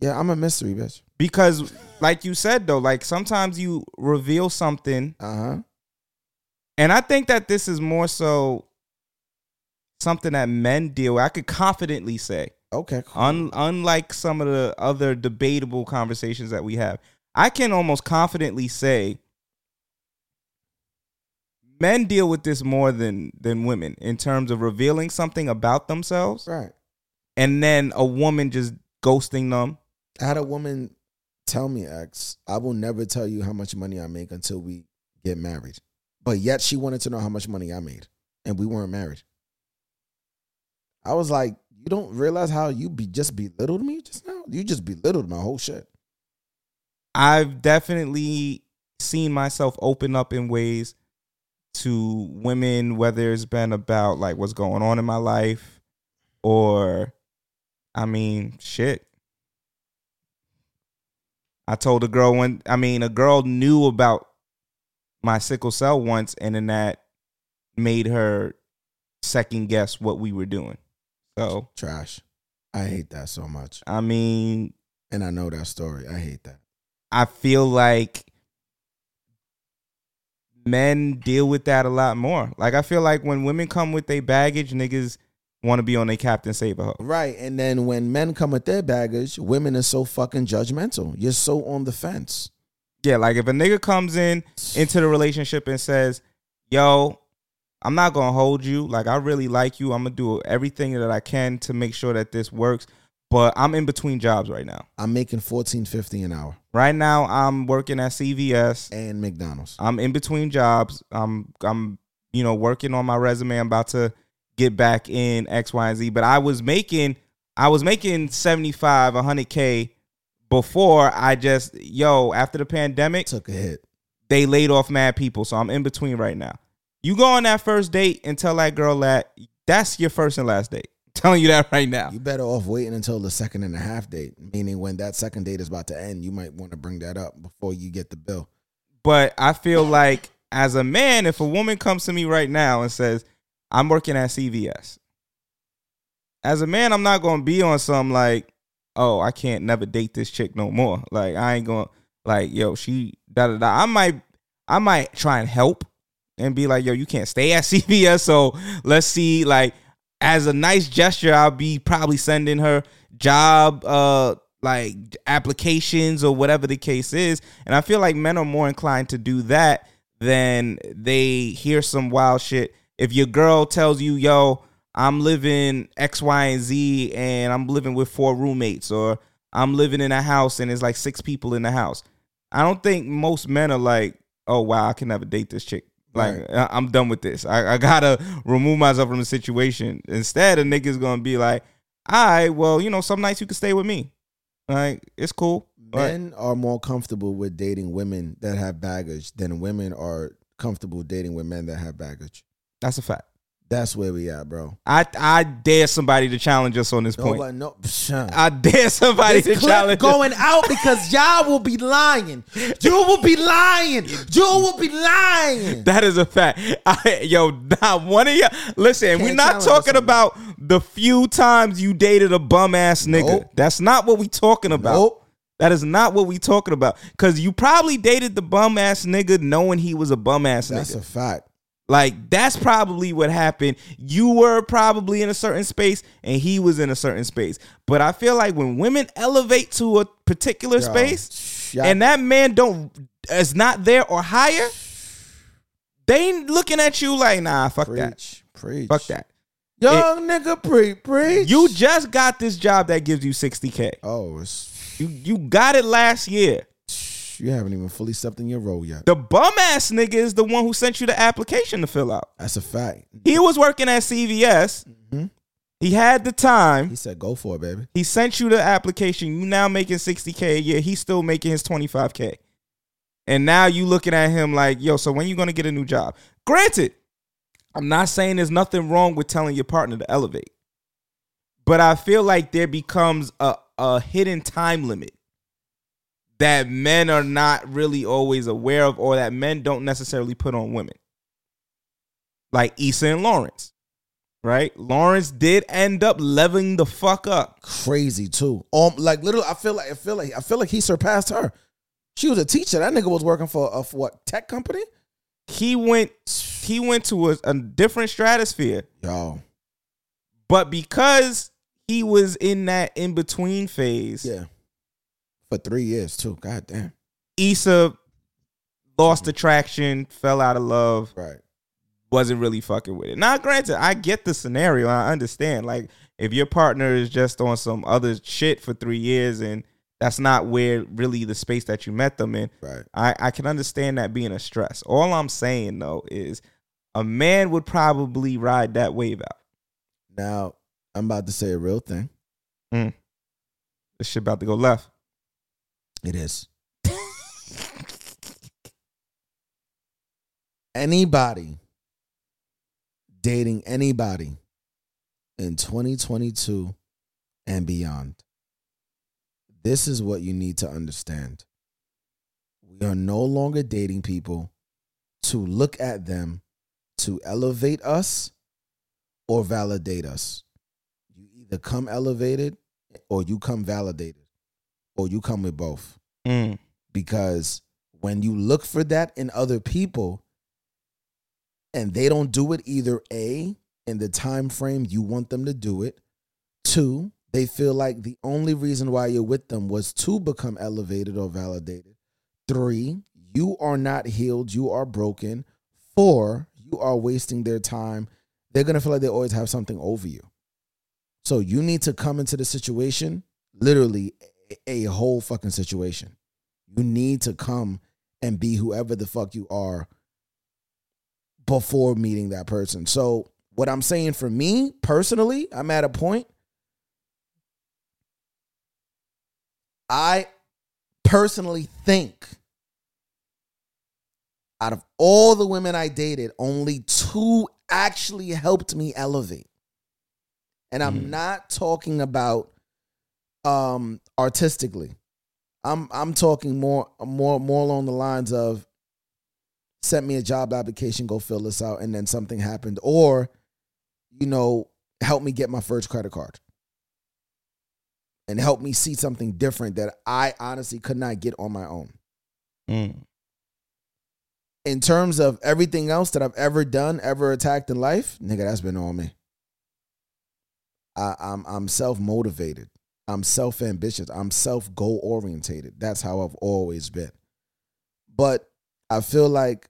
Yeah, I'm a mystery bitch. Because like you said though, like sometimes you reveal something. Uh-huh. And I think that this is more so something that men deal with. I could confidently say. Okay. Un- unlike some of the other debatable conversations that we have, I can almost confidently say men deal with this more than than women in terms of revealing something about themselves. Right. And then a woman just ghosting them. I had a woman tell me, ex, I will never tell you how much money I make until we get married. But yet she wanted to know how much money I made. And we weren't married. I was like, you don't realize how you be just belittled me just now? You just belittled my whole shit. I've definitely seen myself open up in ways to women, whether it's been about like what's going on in my life or, I mean, shit. I told a girl when, I mean, a girl knew about my sickle cell once, and then that made her second guess what we were doing. So, Trash. I hate that so much. I mean, And I know that story. I hate that. I feel like men deal with that a lot more. Like I feel like when women come with their baggage, niggas want to be on their captain save a hoe. Right. And then when men come with their baggage, women are so fucking judgmental. You're so on the fence. Yeah, like if a nigga comes in into the relationship and says, "Yo, I'm not gonna hold you. Like I really like you. I'm gonna do everything that I can to make sure that this works." But I'm in between jobs right now. I'm making fourteen fifty an hour. Right now, I'm working at CVS and McDonald's. I'm in between jobs. I'm I'm you know working on my resume. I'm about to get back in X, Y, and Z. But I was making I was making 75, 100 k before I just yo after the pandemic took a hit. They laid off mad people, so I'm in between right now. You go on that first date and tell that girl that that's your first and last date. telling you that right now. You better off waiting until the second and a half date, meaning when that second date is about to end, you might want to bring that up before you get the bill. But I feel like as a man, if a woman comes to me right now and says, I'm working at CVS, as a man, I'm not gonna be on some like, oh, I can't never date this chick no more. Like I ain't gonna like, yo, she da da da. I might I might try and help and be like, yo, you can't stay at CVS, so let's see like as a nice gesture, I'll be probably sending her job uh like applications or whatever the case is. And I feel like men are more inclined to do that than they hear some wild shit. If your girl tells you, yo, I'm living X, Y, and Z and I'm living with four roommates, or I'm living in a house and there's like six people in the house. I don't think most men are like, oh wow, I can never date this chick Like I- I'm done with this. I, I gotta remove myself from the situation. Instead, a nigga's gonna be like, all right, well, you know, some nights you can stay with me. Like it's cool. Men are more comfortable with dating women that have baggage than women are comfortable dating with men that have baggage. That's a fact. That's where we at, bro. I I dare somebody to challenge us on this point. Nobody, no, psh, uh. I dare somebody this to challenge going out because y'all will be lying. You will be lying. You will be lying. That is a fact. I, yo, not one of y'all. Listen, we're Can't talking about the few times you dated a bum ass nigga. Nope. That's not what we talking about. Nope. That is not what we talking about. Cause you probably dated the bum ass nigga knowing he was a bum ass nigga. That's a fact. Like that's probably what happened. You were probably in a certain space and he was in a certain space. But I feel like when women elevate to a particular Yo, space and that man don't is not there or higher, they looking at you like, nah, fuck that. Preach, preach. Fuck that. Young nigga, preach, preach. You just got this job that gives you 60K. Oh, it's, You you got it last year. You haven't even fully stepped in your role yet. The bum ass nigga is the one who sent you the application to fill out. That's a fact. He was working at CVS. Mm-hmm. He had the time. He said, "Go for it, baby." He sent you the application. You now making 60K a year. He's still making his 25K. And now you looking at him like, yo, so when you gonna get a new job? Granted, I'm not saying there's nothing wrong with telling your partner to elevate. But I feel like there becomes a, a hidden time limit that men are not really always aware of or that men don't necessarily put on women. Like Issa and Lawrence. Right? Lawrence did end up leveling the fuck up. Crazy too. Um, like literally, I feel like I feel like I feel like he surpassed her. She was a teacher. That nigga was working for a for what tech company? he went he went to a, a different stratosphere. Yo, But because he was in that in between phase, yeah, for three years too. God damn. Issa lost attraction, fell out of love, Right. wasn't really fucking with it. Now, granted, I get the scenario. I understand. Like, if your partner is just on some other shit for three years and that's not where really the space that you met them in, Right. I, I can understand that being a stress. All I'm saying though is a man would probably ride that wave out. Now I'm about to say a real thing. Mm. This shit about to go left. It is. anybody dating anybody in 2022 and beyond, this is what you need to understand. We are no longer dating people to look at them to elevate us or validate us. You either come elevated or you come validated or you come with both? Mm. because when you look for that in other people and they don't do it either a in the time frame you want them to do it. Two they feel like the only reason why you're with them was to become elevated or validated. Three you are not healed you are broken. Four you are wasting their time. They're going to feel like they always have something over you. So you need to come into the situation literally a, whole fucking situation you need to come and be whoever the fuck you are before meeting that person. So, what I'm saying for me personally, I'm at a point. I personally think out of all the women I dated, only two actually helped me elevate. And I'm mm-hmm. not talking about um artistically. I'm I'm talking more more more along the lines of sent me a job application, go fill this out, and then something happened, or you know, help me get my first credit card. And help me see something different that I honestly could not get on my own. Mm. In terms of everything else that I've ever done, ever attacked in life, nigga, that's been on me. I, I'm I'm self motivated. I'm self ambitious. I'm self goal orientated. That's how I've always been. But I feel like,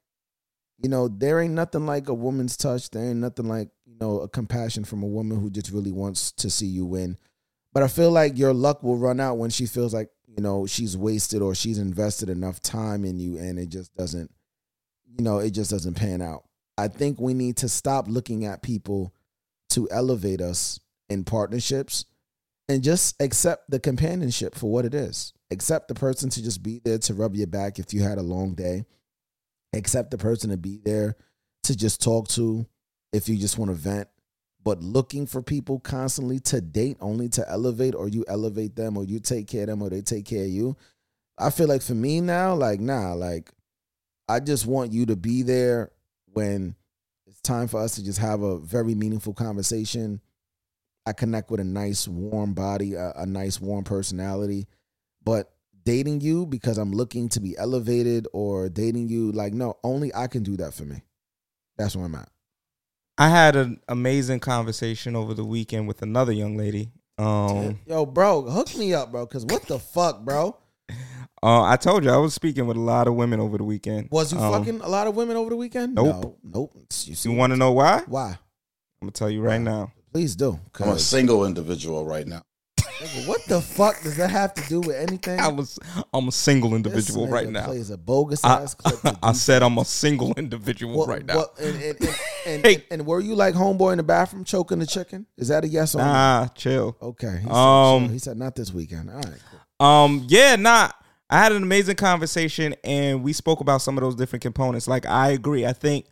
you know, there ain't nothing like a woman's touch. There ain't nothing like, you know, a compassion from a woman who just really wants to see you win. But I feel like your luck will run out when she feels like, you know, she's wasted or she's invested enough time in you and it just doesn't, you know, it just doesn't pan out. I think we need to stop looking at people to elevate us in partnerships and just accept the companionship for what it is. Accept the person to just be there to rub your back if you had a long day. Accept the person to be there to just talk to if you just want to vent. But looking for people constantly to date only to elevate, or you elevate them, or you take care of them, or they take care of you. I feel like for me now, like, nah, like, I just want you to be there when it's time for us to just have a very meaningful conversation. I connect with a nice, warm body, a, a nice, warm personality. But dating you because I'm looking to be elevated or dating you, like, no, only I can do that for me. That's where I'm at. I had an amazing conversation over the weekend with another young lady. Um, Yo, bro, hook me up, bro. Cause what the fuck, bro? uh, I told you I was speaking with a lot of women over the weekend. Was you Um, fucking a lot of women over the weekend? Nope. No, nope. You, You want to know why? Why? I'm gonna tell you right now. Please do. I'm a single individual right now. What the fuck does that have to do with anything? I was I'm a single individual This right now. Plays a bogus I, ass clip. to I said I'm a single individual What- right now. what- and, and, and, and, and, and were you like homeboy in the bathroom choking the chicken? Is that a yes or no? Nah, chill. Okay. He said, Um, chill. he said not this weekend. All right. Cool. Um, yeah, nah. I had an amazing conversation and we spoke about some of those different components. Like I agree. I think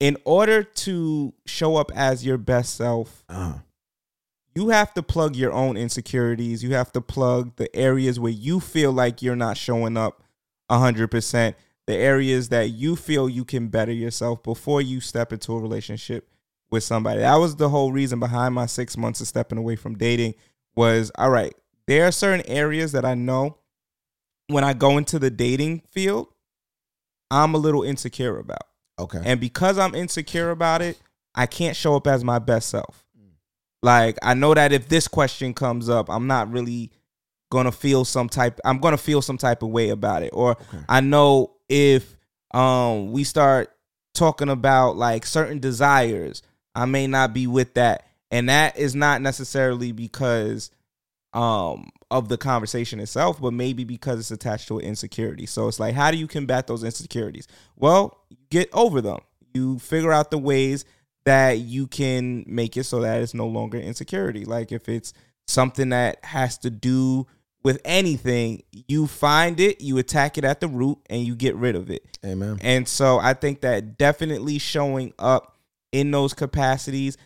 in order to show up as your best self, Uh-huh. you have to plug your own insecurities. You have to plug the areas where you feel like you're not showing up 100%, the areas that you feel you can better yourself before you step into a relationship with somebody. That was the whole reason behind my 6 months of stepping away from dating was all right, there are certain areas that I know when I go into the dating field, I'm a little insecure about. Okay. And because I'm insecure about it, I can't show up as my best self. Like I know that if this question comes up, I'm not really gonna feel some type I'm gonna feel some type of way about it. Or I know if um we start talking about like certain desires, I may not be with that. And that is not necessarily because um of the conversation itself, but maybe because it's attached to an insecurity. So it's like, how do you combat those insecurities? Well, get over them. You figure out the ways that you can make it so that it's no longer insecurity. Like if it's something that has to do with anything, you find it, you attack it at the root, and you get rid of it. Amen. And so I think that definitely showing up in those capacities,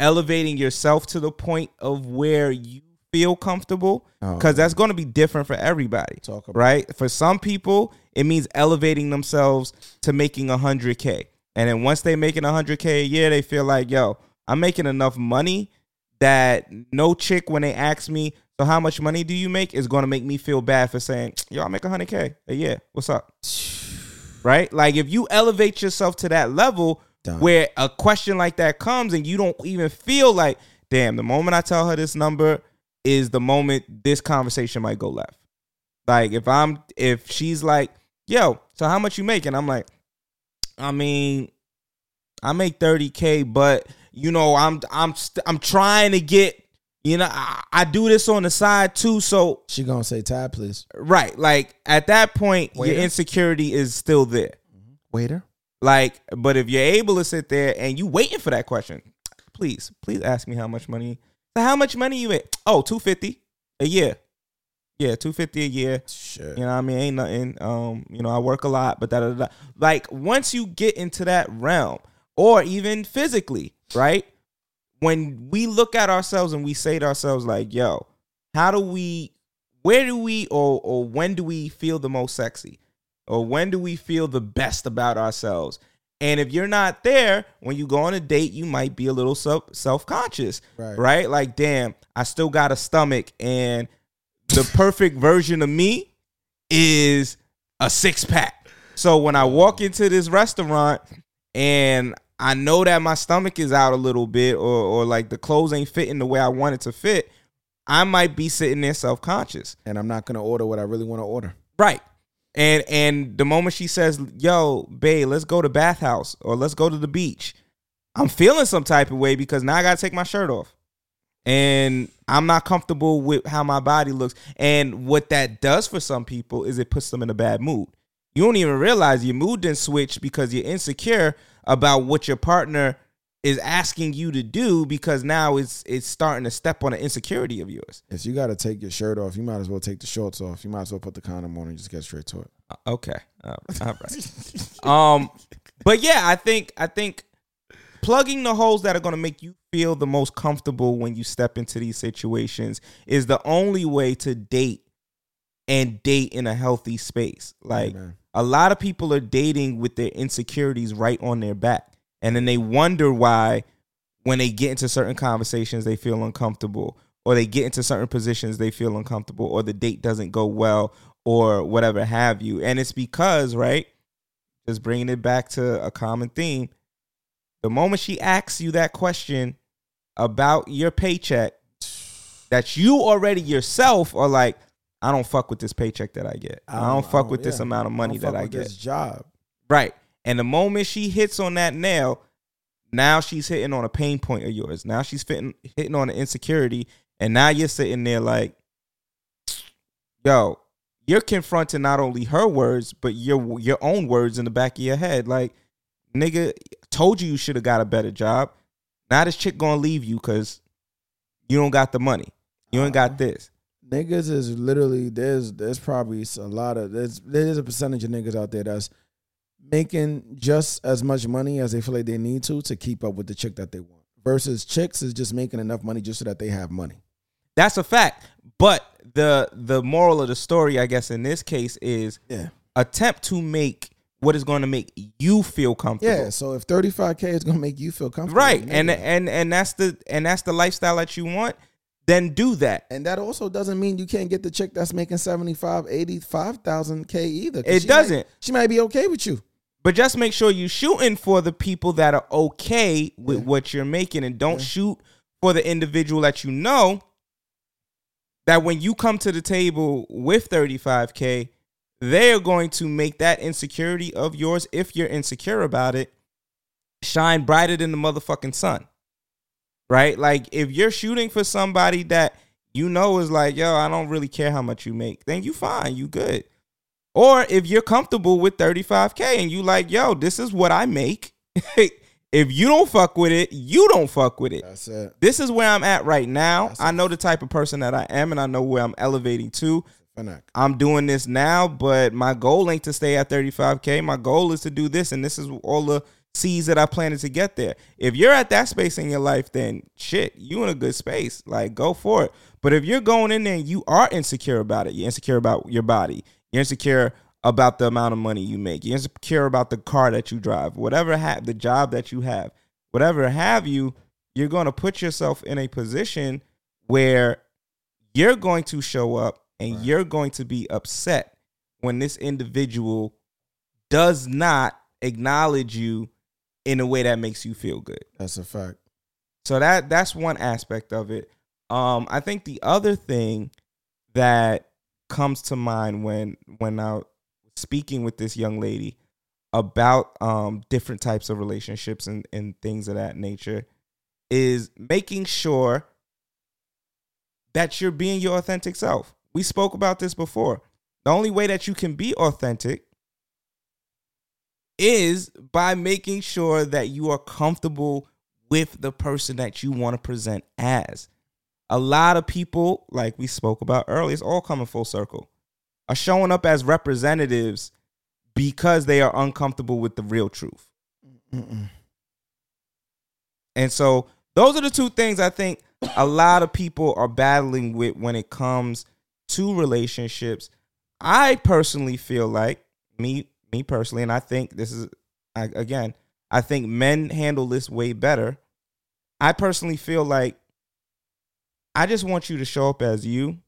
elevating yourself to the point of where you feel comfortable, Oh. because that's going to be different for everybody. Talk about right? For some people, it means elevating themselves to making a hundred k, and then once they making a hundred k a year, they feel like, yo, I'm making enough money that no chick when they ask me, so how much money do you make, is going to make me feel bad for saying, yo, I make a hundred k a year. What's up? right? Like if you elevate yourself to that level where a question like that comes and you don't even feel like, damn, the moment I tell her this number is the moment this conversation might go left. Like if I'm if she's like, yo, so how much you make? And I'm like, I mean, I make 30k, but you know, I'm I'm st- I'm trying to get, you know, I, I do this on the side too, so She gonna say tab, please. right, like at that point, Waiter? your insecurity is still there. Mm-hmm. Waiter. Like, but if you're able to sit there and you waiting for that question, please, please ask me how much money. So how much money you make? Oh, 250 a year. Yeah, 250 a year. Sure. You know what I mean? Ain't nothing. Um, you know, I work a lot, but da da da. Like once you get into that realm, or even physically, right? When we look at ourselves and we say to ourselves, like, yo, how do we where do we or or when do we feel the most sexy? Or when do we feel the best about ourselves? And if you're not there, when you go on a date, you might be a little self conscious, Right. right? Like, damn, I still got a stomach, and the perfect version of me is a six pack. So when I walk mm. into this restaurant and I know that my stomach is out a little bit, or or like the clothes ain't fitting the way I want it to fit, I might be sitting there self conscious. And I'm not gonna order what I really want to order. Right. And and the moment she says, "Yo, babe, let's go to bathhouse or let's go to the beach," I'm feeling some type of way because now I gotta take my shirt off, and I'm not comfortable with how my body looks. And what that does for some people is it puts them in a bad mood. You don't even realize your mood didn't switch because you're insecure about what your partner is asking you to do because now it's it's starting to step on an insecurity of yours. If you got to take your shirt off, you might as well take the shorts off. You might as well put the condom on and just get straight to it. Uh, Okay. Uh, all right. um, but yeah, I think I think plugging the holes that are going to make you feel the most comfortable when you step into these situations is the only way to date and date in a healthy space. Like a lot of people are dating with their insecurities right on their back, and then they wonder why when they get into certain conversations they feel uncomfortable or they get into certain positions they feel uncomfortable or the date doesn't go well or whatever have you and it's because right just bringing it back to a common theme the moment she asks you that question about your paycheck that you already yourself are like i don't fuck with this paycheck that i get i oh, don't, fuck oh, with this amount of money I don't that fuck i with get This job. Right. And the moment she hits on that nail, now she's hitting on a pain point of yours. Now she's fitting, hitting on an insecurity. And now you're sitting there like, yo, you're confronting not only her words, but your your own words in the back of your head. Like, nigga, told you you should have got a better job. Now this chick gonna leave you because you don't got the money. You ain't got uh-huh. this. Niggas is literally there's there's probably a lot of there's there's a percentage of niggas out there that's making just as much money as they feel like they need to to keep up with the chick that they want. Versus chicks is just making enough money just so that they have money. That's a fact. But the the moral of the story, I guess, in this case, is Yeah. attempt to make what is going to make you feel comfortable. Yeah, so if 35k is gonna make you feel comfortable, right. And and and that's the and that's the lifestyle that you want. Then do that. and that also doesn't mean you can't get the chick that's making 75, 85,000 k either. It she doesn't. she might be okay with you. But just make sure you're shooting for the people that are okay with what you're making, and don't shoot for the individual that you know that when you come to the table with 35k, they are going to make that insecurity of yours, if you're insecure about it, shine brighter than the motherfucking sun. Right? Like if you're shooting for somebody that you know is like, yo, I don't really care how much you make, then you fine, you good. Or if you're comfortable with 35K and you like, yo, this is what I make. if you don't fuck with it, you don't fuck with it. That's it. This is where I'm at right now. I know the type of person that I am and I know where I'm elevating to. I'm doing this now, but my goal ain't to stay at 35K. My goal is to do this, and this is all the seeds that I planted to get there. If you're at that space in your life, then shit, you in a good space. Like, go for it. But if you're going in there and you are insecure about it, you're insecure about your body, you're insecure about the amount of money you make, you're insecure about the car that you drive, whatever ha- the job that you have, whatever have you, you're going to put yourself in a position where you're going to show up and you're going to be upset when this individual does not acknowledge you in a way that makes you feel good. That's a fact. So that that's one aspect of it. Um, I think the other thing that comes to mind when when I was speaking with this young lady about um, different types of relationships and, and things of that nature is making sure that you're being your authentic self. We spoke about this before. The only way that you can be authentic is by making sure that you are comfortable with the person that you want to present as. A lot of people, like we spoke about earlier, it's all coming full circle, are showing up as representatives because they are uncomfortable with the real truth. And so those are the two things I think a lot of people are battling with when it comes to relationships. I personally feel like me me personally and I think this is I, again, I think men handle this way better. I personally feel like I just want you to show up as you.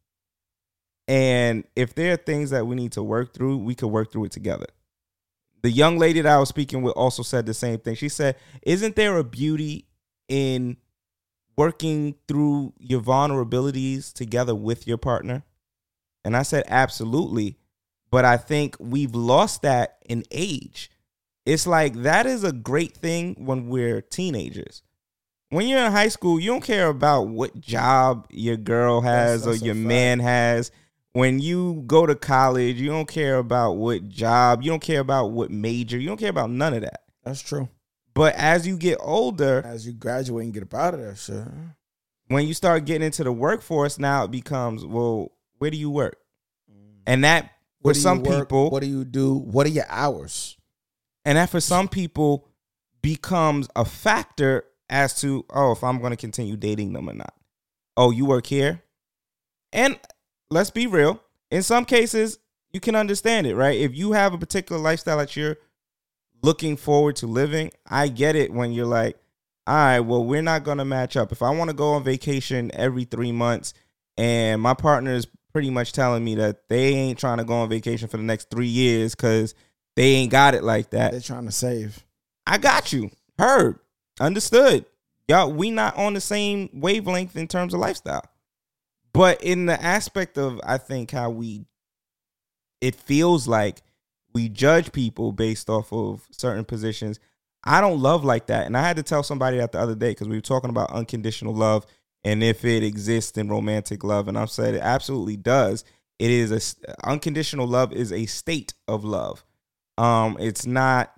And if there are things that we need to work through, we could work through it together. The young lady that I was speaking with also said the same thing. She said, Isn't there a beauty in working through your vulnerabilities together with your partner? And I said, Absolutely. But I think we've lost that in age. It's like that is a great thing when we're teenagers. When you're in high school, you don't care about what job your girl has That's- that's or your man has. when you go to college, you don't care about what job, you don't care about what major, you don't care about none of that. That's true. But as you get older, As you graduate and get up out of that shit. when you start getting into the workforce, now it becomes, well, where do you work? Mm. And that for some work? people, What do you do? What are your hours? and that for some people becomes a factor as to, oh, if I'm going to continue dating them or not. Oh, you work here? And let's be real. In some cases, you can understand it, right? If you have a particular lifestyle that you're looking forward to living, I get it when you're like, all right, well, we're not going to match up. If I want to go on vacation every three months and my partner is pretty much telling me that they ain't trying to go on vacation for the next three years because they ain't got it like that. They're trying to save. I got you. Heard. Understood. Y'all, we not on the same wavelength in terms of lifestyle. But in the aspect of I think how we it feels like we judge people based off of certain positions. I don't love like that. And I had to tell somebody that the other day because we were talking about unconditional love and if it exists in romantic love. And I've said it absolutely does. It is a unconditional love is a state of love. Um, it's not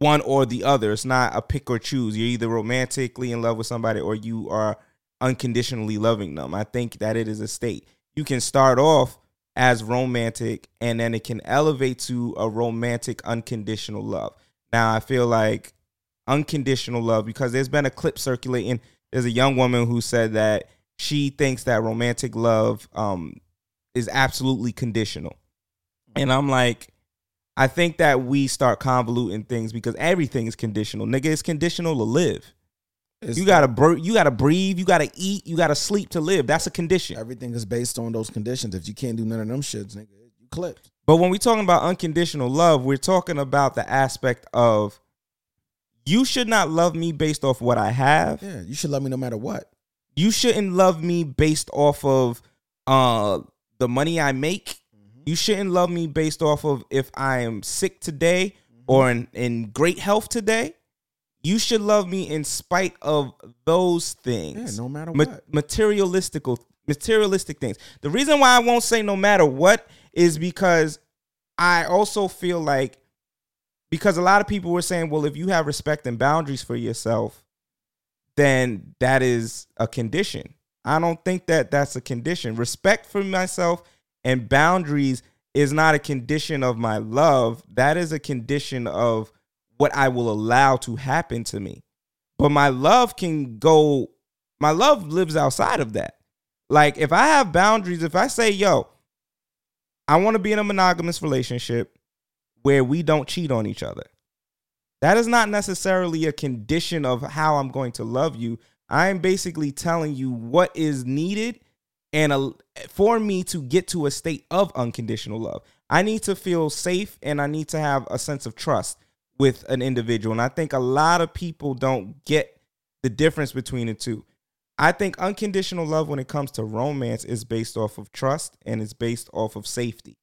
one or the other. It's not a pick or choose. You're either romantically in love with somebody or you are unconditionally loving them. I think that it is a state. You can start off as romantic and then it can elevate to a romantic unconditional love. Now, I feel like unconditional love because there's been a clip circulating. There's a young woman who said that she thinks that romantic love um, is absolutely conditional. And I'm like, I think that we start convoluting things because everything is conditional. Nigga, it's conditional to live. you gotta br- you gotta breathe, you gotta eat, you gotta sleep to live. That's a condition. Everything is based on those conditions. If you can't do none of them shits, nigga, you clipped. But when we're talking about unconditional love, we're talking about the aspect of you should not love me based off what I have. Yeah, you should love me no matter what. You shouldn't love me based off of uh the money I make. You shouldn't love me based off of if I am sick today or in, in great health today. You should love me in spite of those things. Yeah, no matter Ma- what. materialistical materialistic things. The reason why I won't say no matter what is because I also feel like because a lot of people were saying, well, if you have respect and boundaries for yourself, then that is a condition. I don't think that that's a condition. Respect for myself and boundaries is not a condition of my love. That is a condition of what I will allow to happen to me. But my love can go, my love lives outside of that. Like if I have boundaries, if I say, yo, I want to be in a monogamous relationship where we don't cheat on each other. That is not necessarily a condition of how I'm going to love you. I am basically telling you what is needed and a, for me to get to a state of unconditional love. I need to feel safe and I need to have a sense of trust with an individual. And I think a lot of people don't get the difference between the two. I think unconditional love when it comes to romance is based off of trust and it's based off of safety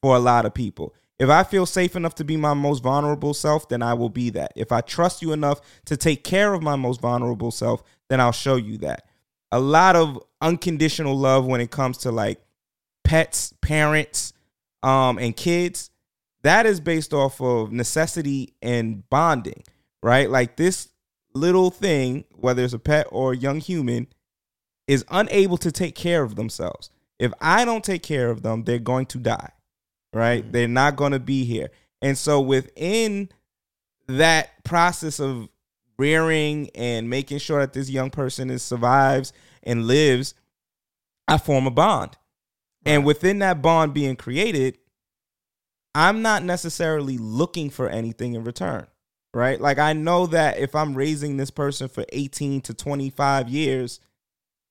for a lot of people. If I feel safe enough to be my most vulnerable self, then I will be that. If I trust you enough to take care of my most vulnerable self, then I'll show you that. A lot of unconditional love when it comes to like pets, parents, um, and kids, that is based off of necessity and bonding, right? Like this little thing, whether it's a pet or a young human, is unable to take care of themselves. If I don't take care of them, they're going to die, right? They're not going to be here. And so within that process of rearing and making sure that this young person is survives and lives, I form a bond. And within that bond being created, I'm not necessarily looking for anything in return, right? Like I know that if I'm raising this person for 18 to 25 years,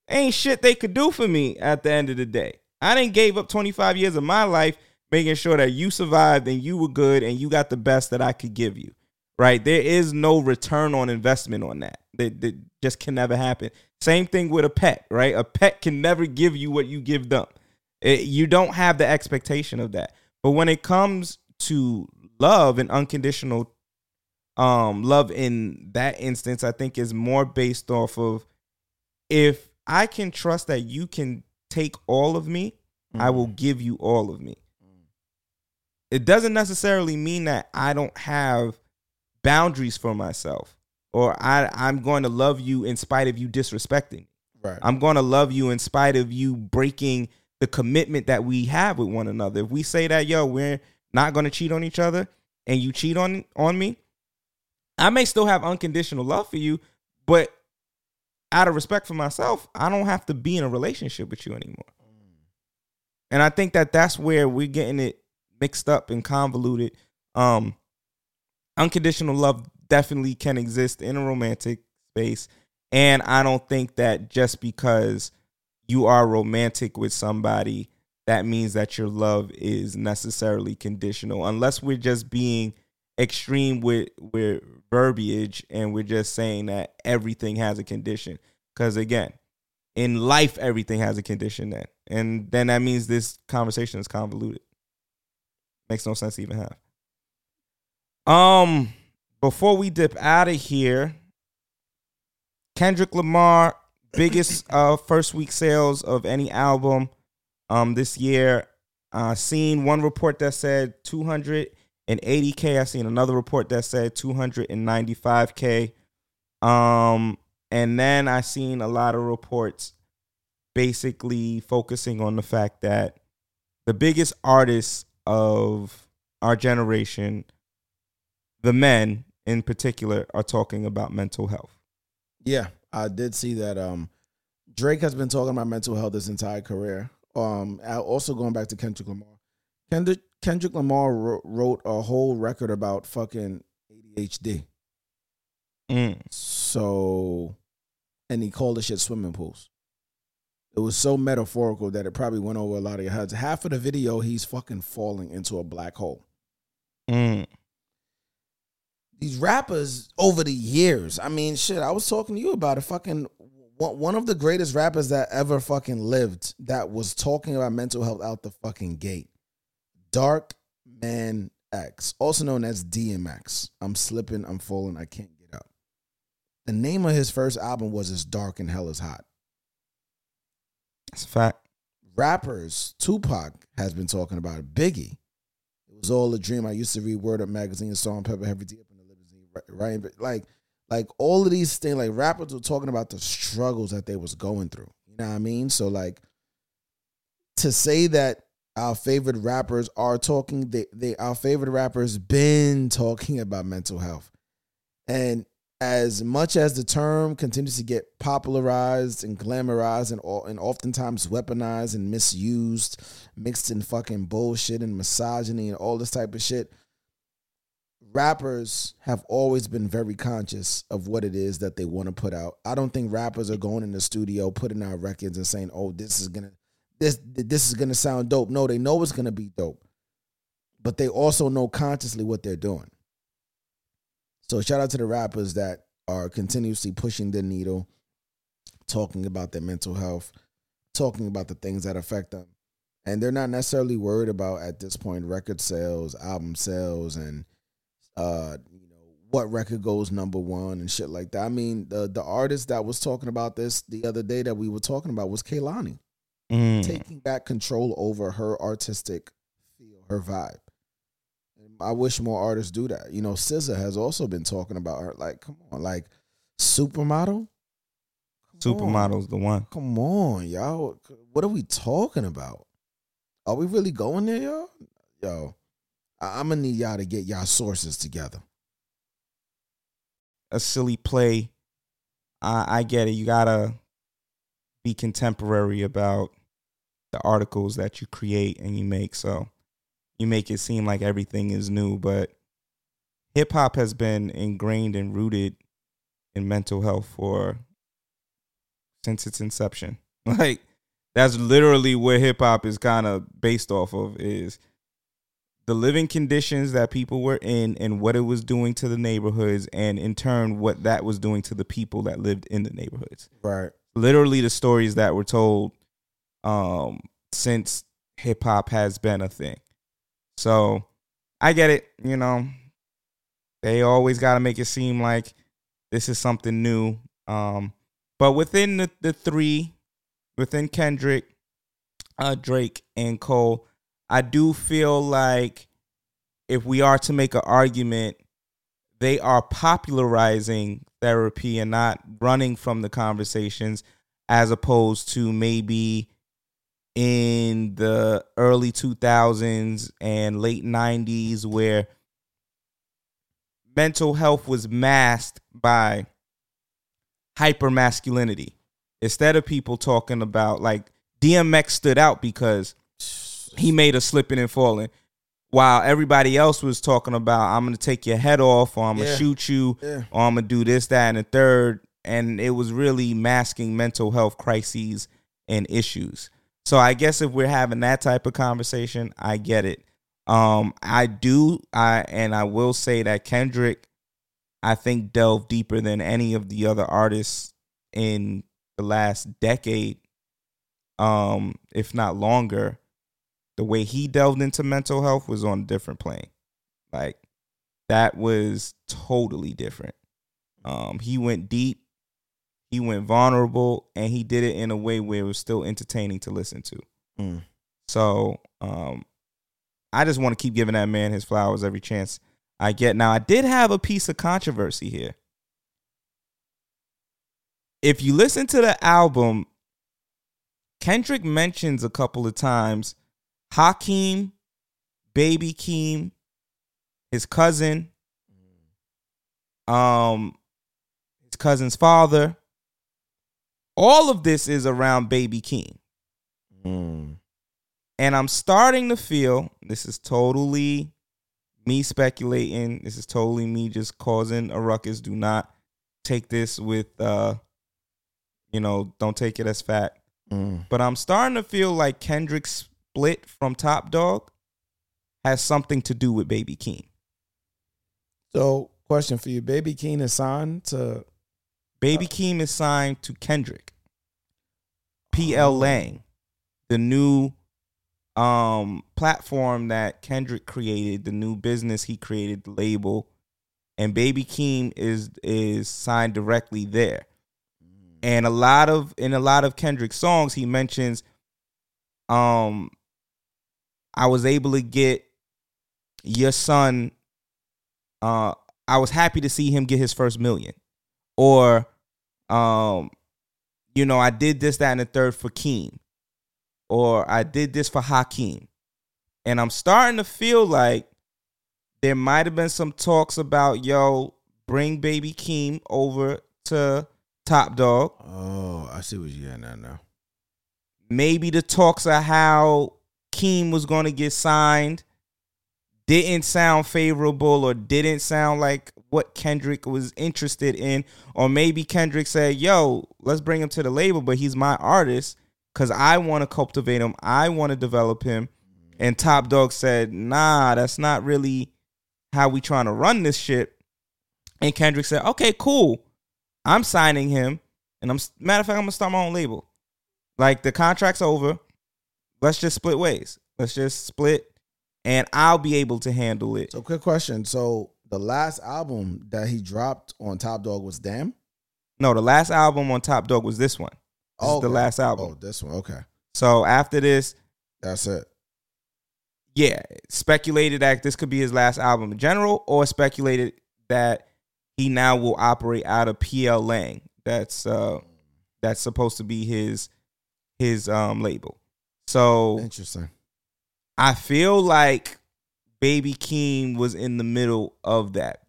ain't shit they could do for me at the end of the day. I didn't gave up 25 years of my life making sure that you survived and you were good and you got the best that I could give you. Right? There is no return on investment on that. That, that just can never happen. Same thing with a pet, right? A pet can never give you what you give them. It- you don't have the expectation of that. But when it comes to love and unconditional um love in that instance, I think is more based off of if I can trust that you can take all of me I will give you all of me. It doesn't necessarily mean that I don't have boundaries for myself or I, I'm going to love you in spite of you disrespecting me. Right. I'm going to love you in spite of you breaking the commitment that we have with one another. If we say that, yo, we're not going to cheat on each other and you cheat on on me, I may still have unconditional love for you, but out of respect for myself, I don't have to be in a relationship with you anymore. And I think that that's where we're getting it mixed up and convoluted. Um, unconditional love definitely can exist in a romantic space, and I don't think that just because you are romantic with somebody, that means that your love is necessarily conditional, unless we're just being extreme with with verbiage and we're just saying that everything has a condition. Because again, in life, everything has a condition then. And then that means this conversation is convoluted. Makes no sense to even have. Um, before we dip out of here, Kendrick Lamar, biggest uh first week sales of any album um this year. Uh seen one report that said 280k. I seen another report that said 295k. Um and then I seen a lot of reports basically focusing on the fact that the biggest artists of our generation, the men in particular, are talking about mental health. Yeah, I did see that. Um, Drake has been talking about mental health his entire career. Um, also going back to Kendrick Lamar. Kendrick Kendrick Lamar wrote, wrote a whole record about fucking ADHD. Mm. So, and he called the shit swimming pools. It was so metaphorical that it probably went over a lot of your heads. Half of the video, he's fucking falling into a black hole. Mm. These rappers over the years. I mean, shit, I was talking to you about a Fucking one of the greatest rappers that ever fucking lived that was talking about mental health out the fucking gate. Dark Man X, also known as DMX. I'm slipping, I'm falling, I can't get up. The name of his first album was It's Dark and Hell is Hot. That's a fact. Rappers, Tupac has been talking about it. Biggie. It was all a dream. I used to read Word Up magazine, and Pepa, Heavy D up in the limousine, right? But like, like all of these things, like rappers were talking about the struggles that they was going through. You know what I mean? So like, to say that our favorite rappers are talking, they, they our favorite rappers been talking about mental health, and as much as the term continues to get popularized and glamorized and and oftentimes weaponized and misused, mixed in fucking bullshit and misogyny and all this type of shit, rappers have always been very conscious of what it is that they want to put out. I don't think rappers are going in the studio putting out records and saying, "Oh, this is gonna this this is gonna sound dope." No, they know it's gonna be dope, but they also know consciously what they're doing. So shout out to the rappers that are continuously pushing the needle, talking about their mental health, talking about the things that affect them. And they're not necessarily worried about at this point record sales, album sales, and uh, you know, what record goes number one and shit like that. I mean, the the artist that was talking about this the other day that we were talking about was Kehlani. Mm. Taking back control over her artistic feel, her vibe. I wish more artists do that. You know, SZA has also been talking about her. Like, come on, like supermodel. Supermodel's the one. Come on, y'all. What are we talking about? Are we really going there, y'all? Yo, I'm gonna need y'all to get y'all sources together. a silly play. I, I get it. You gotta be contemporary about the articles that you create and you make. So you make it seem like everything is new, but hip hop has been ingrained and rooted in mental health for since its inception. Like that's literally what hip hop is kind of based off of is the living conditions that people were in and what it was doing to the neighborhoods and in turn what that was doing to the people that lived in the neighborhoods Right. literally the stories that were told um since hip hop has been a thing so i get it you know they always got to make it seem like this is something new um but within the, the three within kendrick uh, Drake and Cole. I do feel like if we are to make an argument, they are popularizing therapy and not running from the conversations, as opposed to maybe in the early 2000s and late 90s where mental health was masked by hyper masculinity. Instead of people talking about like DMX stood out because he made a slipping and falling, while everybody else was talking about I'm gonna take your head off, or I'm gonna shoot you, Yeah. or I'm gonna do this, that, and the third. And it was really masking mental health crises and issues. So I guess if we're having that type of conversation, I get it. Um, I do, I and I will say that Kendrick, I think delved deeper than any of the other artists in the last decade, um, if not longer. The way he delved into mental health was on a different plane. Like that was totally different. Um, he went deep, he went vulnerable, and he did it in a way where it was still entertaining to listen to. Mm. So um, I just want to keep giving that man his flowers every chance I get. Now, I did have a piece of controversy here. If you listen to the album, Kendrick mentions a couple of times Hakeem, Baby Keem, his cousin, um, his cousin's father. All of this is around Baby Keem. And I'm starting to feel this is totally me speculating. This is totally me just causing a ruckus. Do not take this with uh you know, don't take it as fact. Mm. But I'm starting to feel like Kendrick's split from Top Dawg has something to do with Baby Keem. So, question for you: Baby Keem is signed to Baby Keem is signed to Kendrick. pgLang, the new um platform that Kendrick created, the new business he created, the label, and Baby Keem is is signed directly there. And a lot of in a lot of Kendrick's songs, he mentions, um, I was able to get your son. Uh, I was happy to see him get his first million, or, um, you know, I did this, that, and the third for Keem, or I did this for Hakeem, and I'm starting to feel like there might have been some talks about yo bring Baby Keem over to Top Dawg. Oh, I see what you're getting at now. Maybe the talks of how Keem was going to get signed didn't sound favorable or didn't sound like what Kendrick was interested in. Or maybe Kendrick said, yo, let's bring him to the label, but he's my artist because I want to cultivate him. I want to develop him. And Top Dawg said, nah, that's not really how we trying to run this shit. And Kendrick said, okay, cool. I'm signing him. And I'm matter of fact, I'm gonna start my own label. Like the contract's over. Let's just split ways. Let's just split and I'll be able to handle it. So, quick question: So, the last album that he dropped on Top Dawg was Damn. No, the last album on Top Dawg was this one. This is the Okay. last album. Oh, this one. Okay, So after this, that's it. yeah, speculated that this could be his last album in general, or speculated that he now will operate out of pgLang. That's uh that's supposed to be his his um label. So Interesting. I feel like Baby Keem was in the middle of that.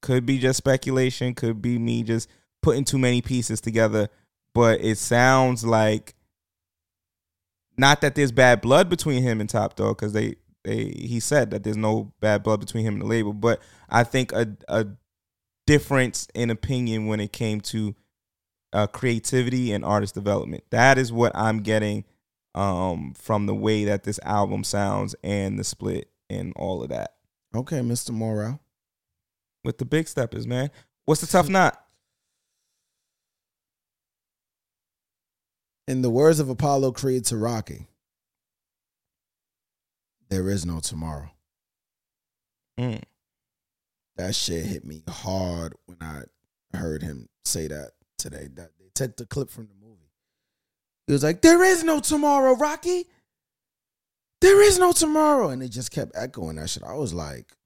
Could be just speculation, could be me just putting too many pieces together, but it sounds like not that there's bad blood between him and Top Dawg because they they he said that there's no bad blood between him and the label, but I think a a difference in opinion when it came to uh, creativity and artist development. That is what I'm getting um, from the way that this album sounds and the split and all of that. Okay, Mr. Morale. With the big steppers, man. What's the tough knot? In the words of Apollo Creed to Rocky, there is no tomorrow. Mm. That shit hit me hard when I heard him say that today. That they took the clip from the. He was like, "There is no tomorrow, Rocky. There is no tomorrow," and it just kept echoing that shit. I was like,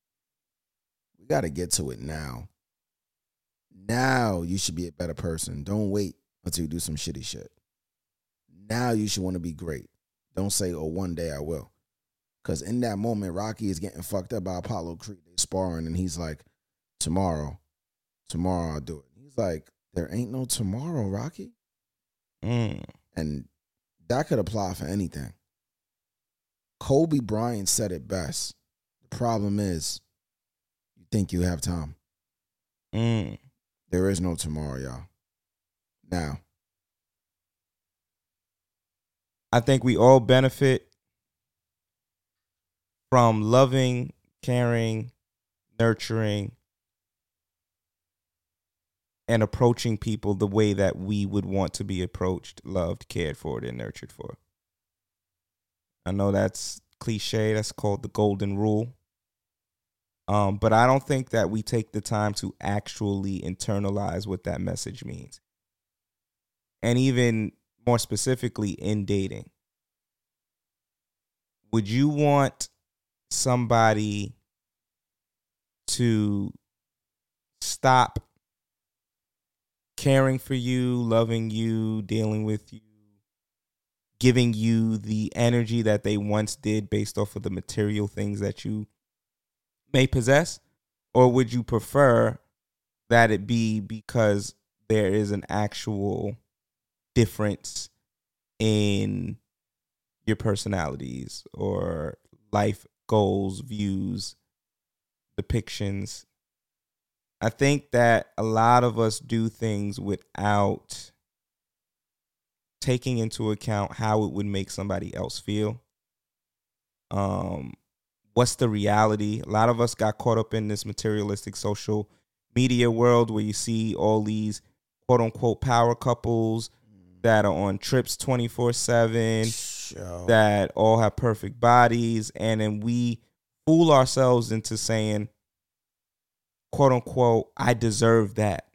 "We got to get to it now. Now you should be a better person. Don't wait until you do some shitty shit. Now you should want to be great. Don't say, "Oh, one day I will." Because in that moment, Rocky is getting fucked up by Apollo Creed. Sparring, and he's like, "Tomorrow, tomorrow I'll do it." He's like, "There ain't no tomorrow, Rocky." Mm. And that could apply for anything. Kobe Bryant said it best. The problem is, you think you have time. Mm. There is no tomorrow, y'all. Now, I think we all benefit from loving, caring, nurturing, and approaching people the way that we would want to be approached, loved, cared for, and nurtured for. I know that's cliche, that's called the golden rule. Um, but I don't think that we take the time to actually internalize what that message means. And even more specifically in dating. Would you want somebody to stop caring for you, loving you, dealing with you, giving you the energy that they once did based off of the material things that you may possess? Or would you prefer that it be because there is an actual difference in your personalities or life goals, views, depictions? I think that a lot of us do things without taking into account how it would make somebody else feel. Um, what's the reality? A lot of us got caught up in this materialistic social media world where you see all these quote unquote power couples that are on trips 24 7 that all have perfect bodies and then we fool ourselves into saying quote unquote i deserve that.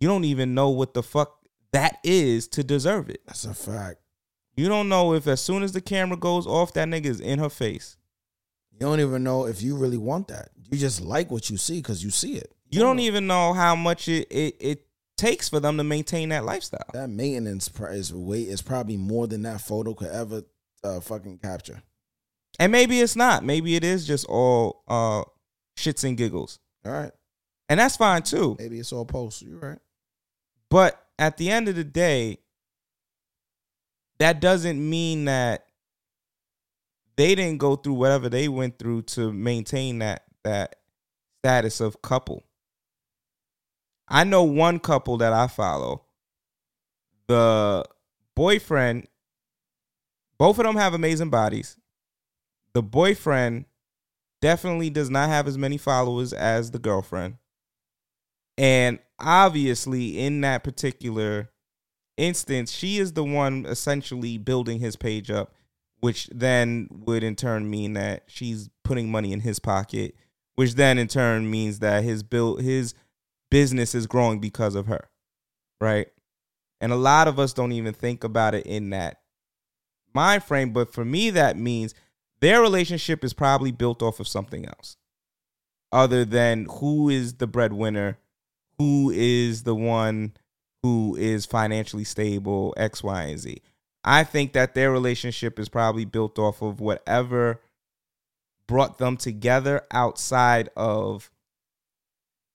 You don't even know what the fuck that is to deserve it. That's a fact. You don't know if as soon as the camera goes off that nigga is in her face. You don't even know if you really want that. You just like what you see because you see it. you don't even know how much it, it, it takes for them to maintain that lifestyle. That maintenance price weight is probably more than that photo could ever uh, fucking capture. and maybe it's not. Maybe it is just all uh shits and giggles All right, and that's fine too maybe it's all post. You're right. But at the end of the day, that doesn't mean that they didn't go through whatever they went through to maintain that that status of couple. I know one couple that I follow. The boyfriend, both of them have amazing bodies. The boyfriend definitely does not have as many followers as the girlfriend. And obviously, in that particular instance, she is the one essentially building his page up, which then would in turn mean that she's putting money in his pocket, which then in turn means that his build his business is growing because of her. Right? And a lot of us don't even think about it in that mind frame, but for me that means their relationship is probably built off of something else other than who is the breadwinner, who is the one who is financially stable, X, Y, and Z. I think that their relationship is probably built off of whatever brought them together outside of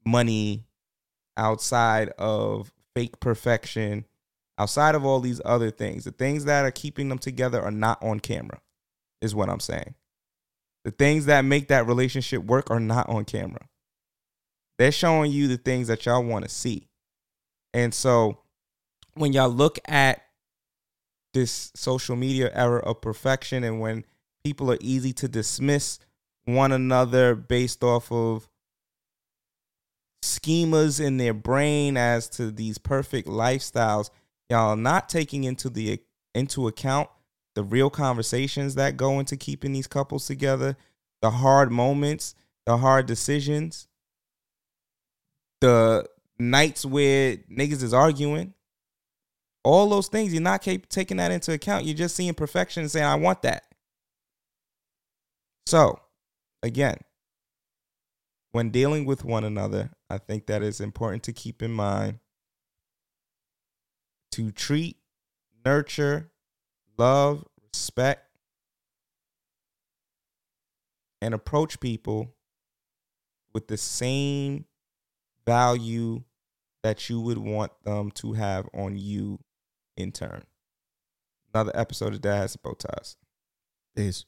money, outside of fake perfection, outside of all these other things. The things that are keeping them together are not on camera, is what I'm saying. The things that make that relationship work are not on camera. They're showing you the things that y'all want to see. And so when y'all look at this social media era of perfection and when people are easy to dismiss one another based off of schemas in their brain as to these perfect lifestyles, y'all not taking into the into account the real conversations that go into keeping these couples together, the hard moments, the hard decisions, the nights where niggas is arguing, All those things, you're not taking that into account. You're just seeing perfection and saying, I want that. So, again, when dealing with one another, I think that it's important to keep in mind to treat, nurture, love, respect, and approach people with the same value that you would want them to have on you in turn. Another episode of Dad Has Bow Ties. Peace.